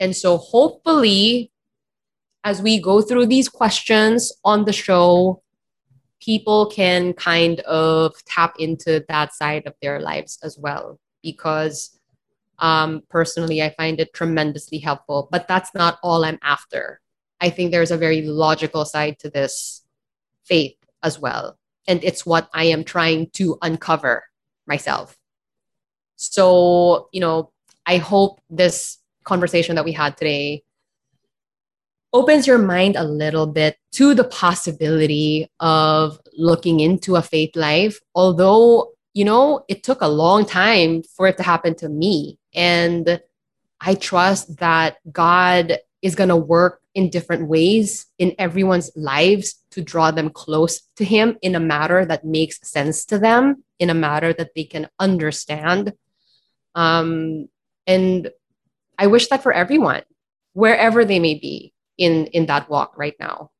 And so hopefully as we go through these questions on the show people can kind of tap into that side of their lives as well. Because um, personally, I find it tremendously helpful. But that's not all I'm after. I think there's a very logical side to this faith as well. And it's what I am trying to uncover myself. So, you know, I hope this conversation that we had today opens your mind a little bit to the possibility of looking into a faith life. Although, you know, it took a long time for it to happen to me. And I trust that God is going to work in different ways in everyone's lives to draw them close to Him in a matter that makes sense to them, in a matter that they can understand. Um, and I wish that for everyone, wherever they may be in, in that walk right now.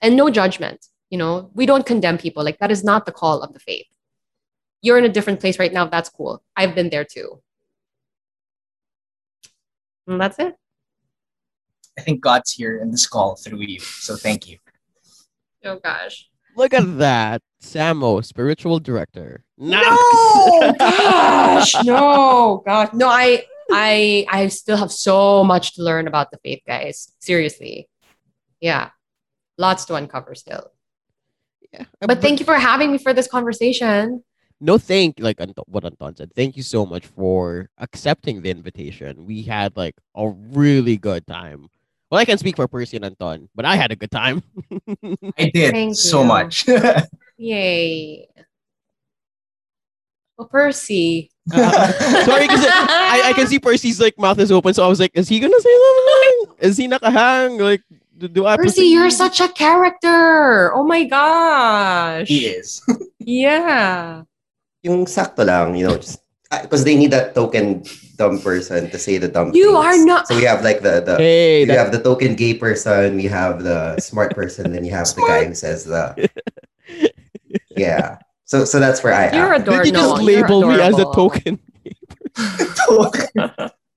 And no judgment. You know, we don't condemn people. Like, that is not the call of the faith. You're in a different place right now. That's cool. I've been there too. And that's it. I think God's here in this call through you. So thank you. Oh gosh. Look at that. Samo, spiritual director. Nice. No, gosh, no, gosh, no. I, I, I still have so much to learn about the faith, guys. Seriously, yeah, lots to uncover still. Yeah, But thank you for having me for this conversation. No thank like what Anton said. Thank you so much for accepting the invitation. We had like a really good time. Well, I can speak for Percy and Anton, but I had a good time. I did Thank so you. much. Yay. Well, Percy. Sorry, because I, I can see Percy's like mouth is open, so I was like, is he gonna say something? Is he nakahang? Like, do, do I? Percy, you're such a character. Oh my gosh. he is. Yeah. Yung sakto lang, you know, just because they need that token dumb person to say the dumb You things. are not- So we have like the the Hey, you that, have the token gay person, we have the smart person, then you have the guy who says the yeah. So so that's where I You're am. adorable. did you just no, you're label me as a adorable. token?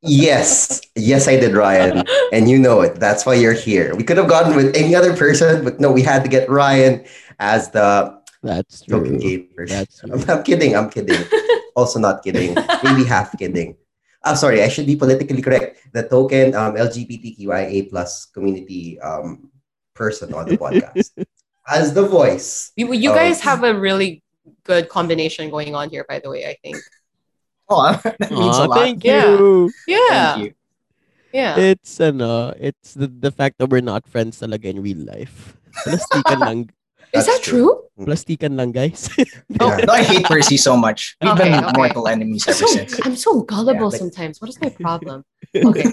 Yes, yes, I did, Ryan, and you know it. That's why you're here. We could have gone with any other person, but no, we had to get Ryan as the That's token true. gay person. That's I'm, I'm kidding. I'm kidding. also not kidding. Maybe half kidding. I'm sorry. I should be politically correct. The token um, LGBTQIA plus community um, person on the podcast as the voice. You, you Oh. guys have a really good combination going on here, by the way, I think. Oh, that means Aw, a lot. thank you. Yeah. Thank you. Yeah. It's ano, it's the, the fact that we're not friends talaga in real life. Plastikan lang, Is that true. true? plastikan lang, guys. Yeah. No, I hate Percy so much. We've Okay, been okay. mortal enemies I'm ever so, since. I'm so gullible Yeah, but- sometimes. What is my problem? Okay.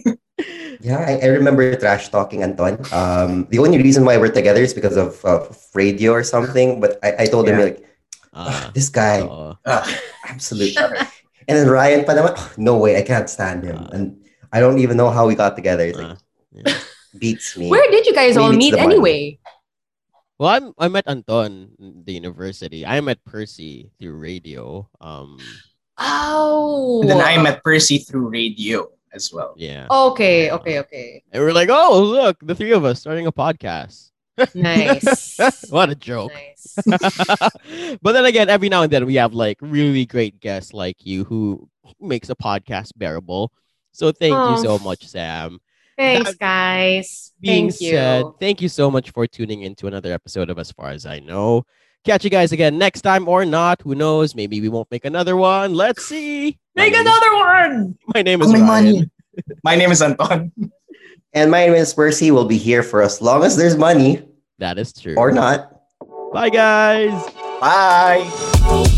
Yeah, I, I remember trash talking Anton. Um, the only reason why we're together is because of uh, radio or something. But I, I told him like, Ah, this guy, oo. Ugh. absolute. and then Ryan pa naman, "Oh, no way, I can't stand him. And I don't even know how we got together. It's like, Ah, yeah. beats me. Where did you guys all Maybe it's meet the money. anyway? Well, I'm, I met Anton the university. I met Percy through radio. Um, Oh. And then I met Percy through radio as well. yeah. Okay, okay, okay. And we're like, oh, look, the three of us starting a podcast. Nice. what a joke. Nice. but then again, every now and then we have like really great guests like you who makes a podcast bearable. So thank you so Oh. much, Sam. Thanks, That guys. Being Thank you. said, thank you so much for tuning into another episode of As Far as I Know. Catch you guys again next time or not. Who knows? Maybe we won't make another one. Let's see. Make name- another one. My name is Oh, my Ryan. money. My name is Anton. And my name is Percy. Will be here for as long as there's money That is true. or not. Bye, guys. Bye.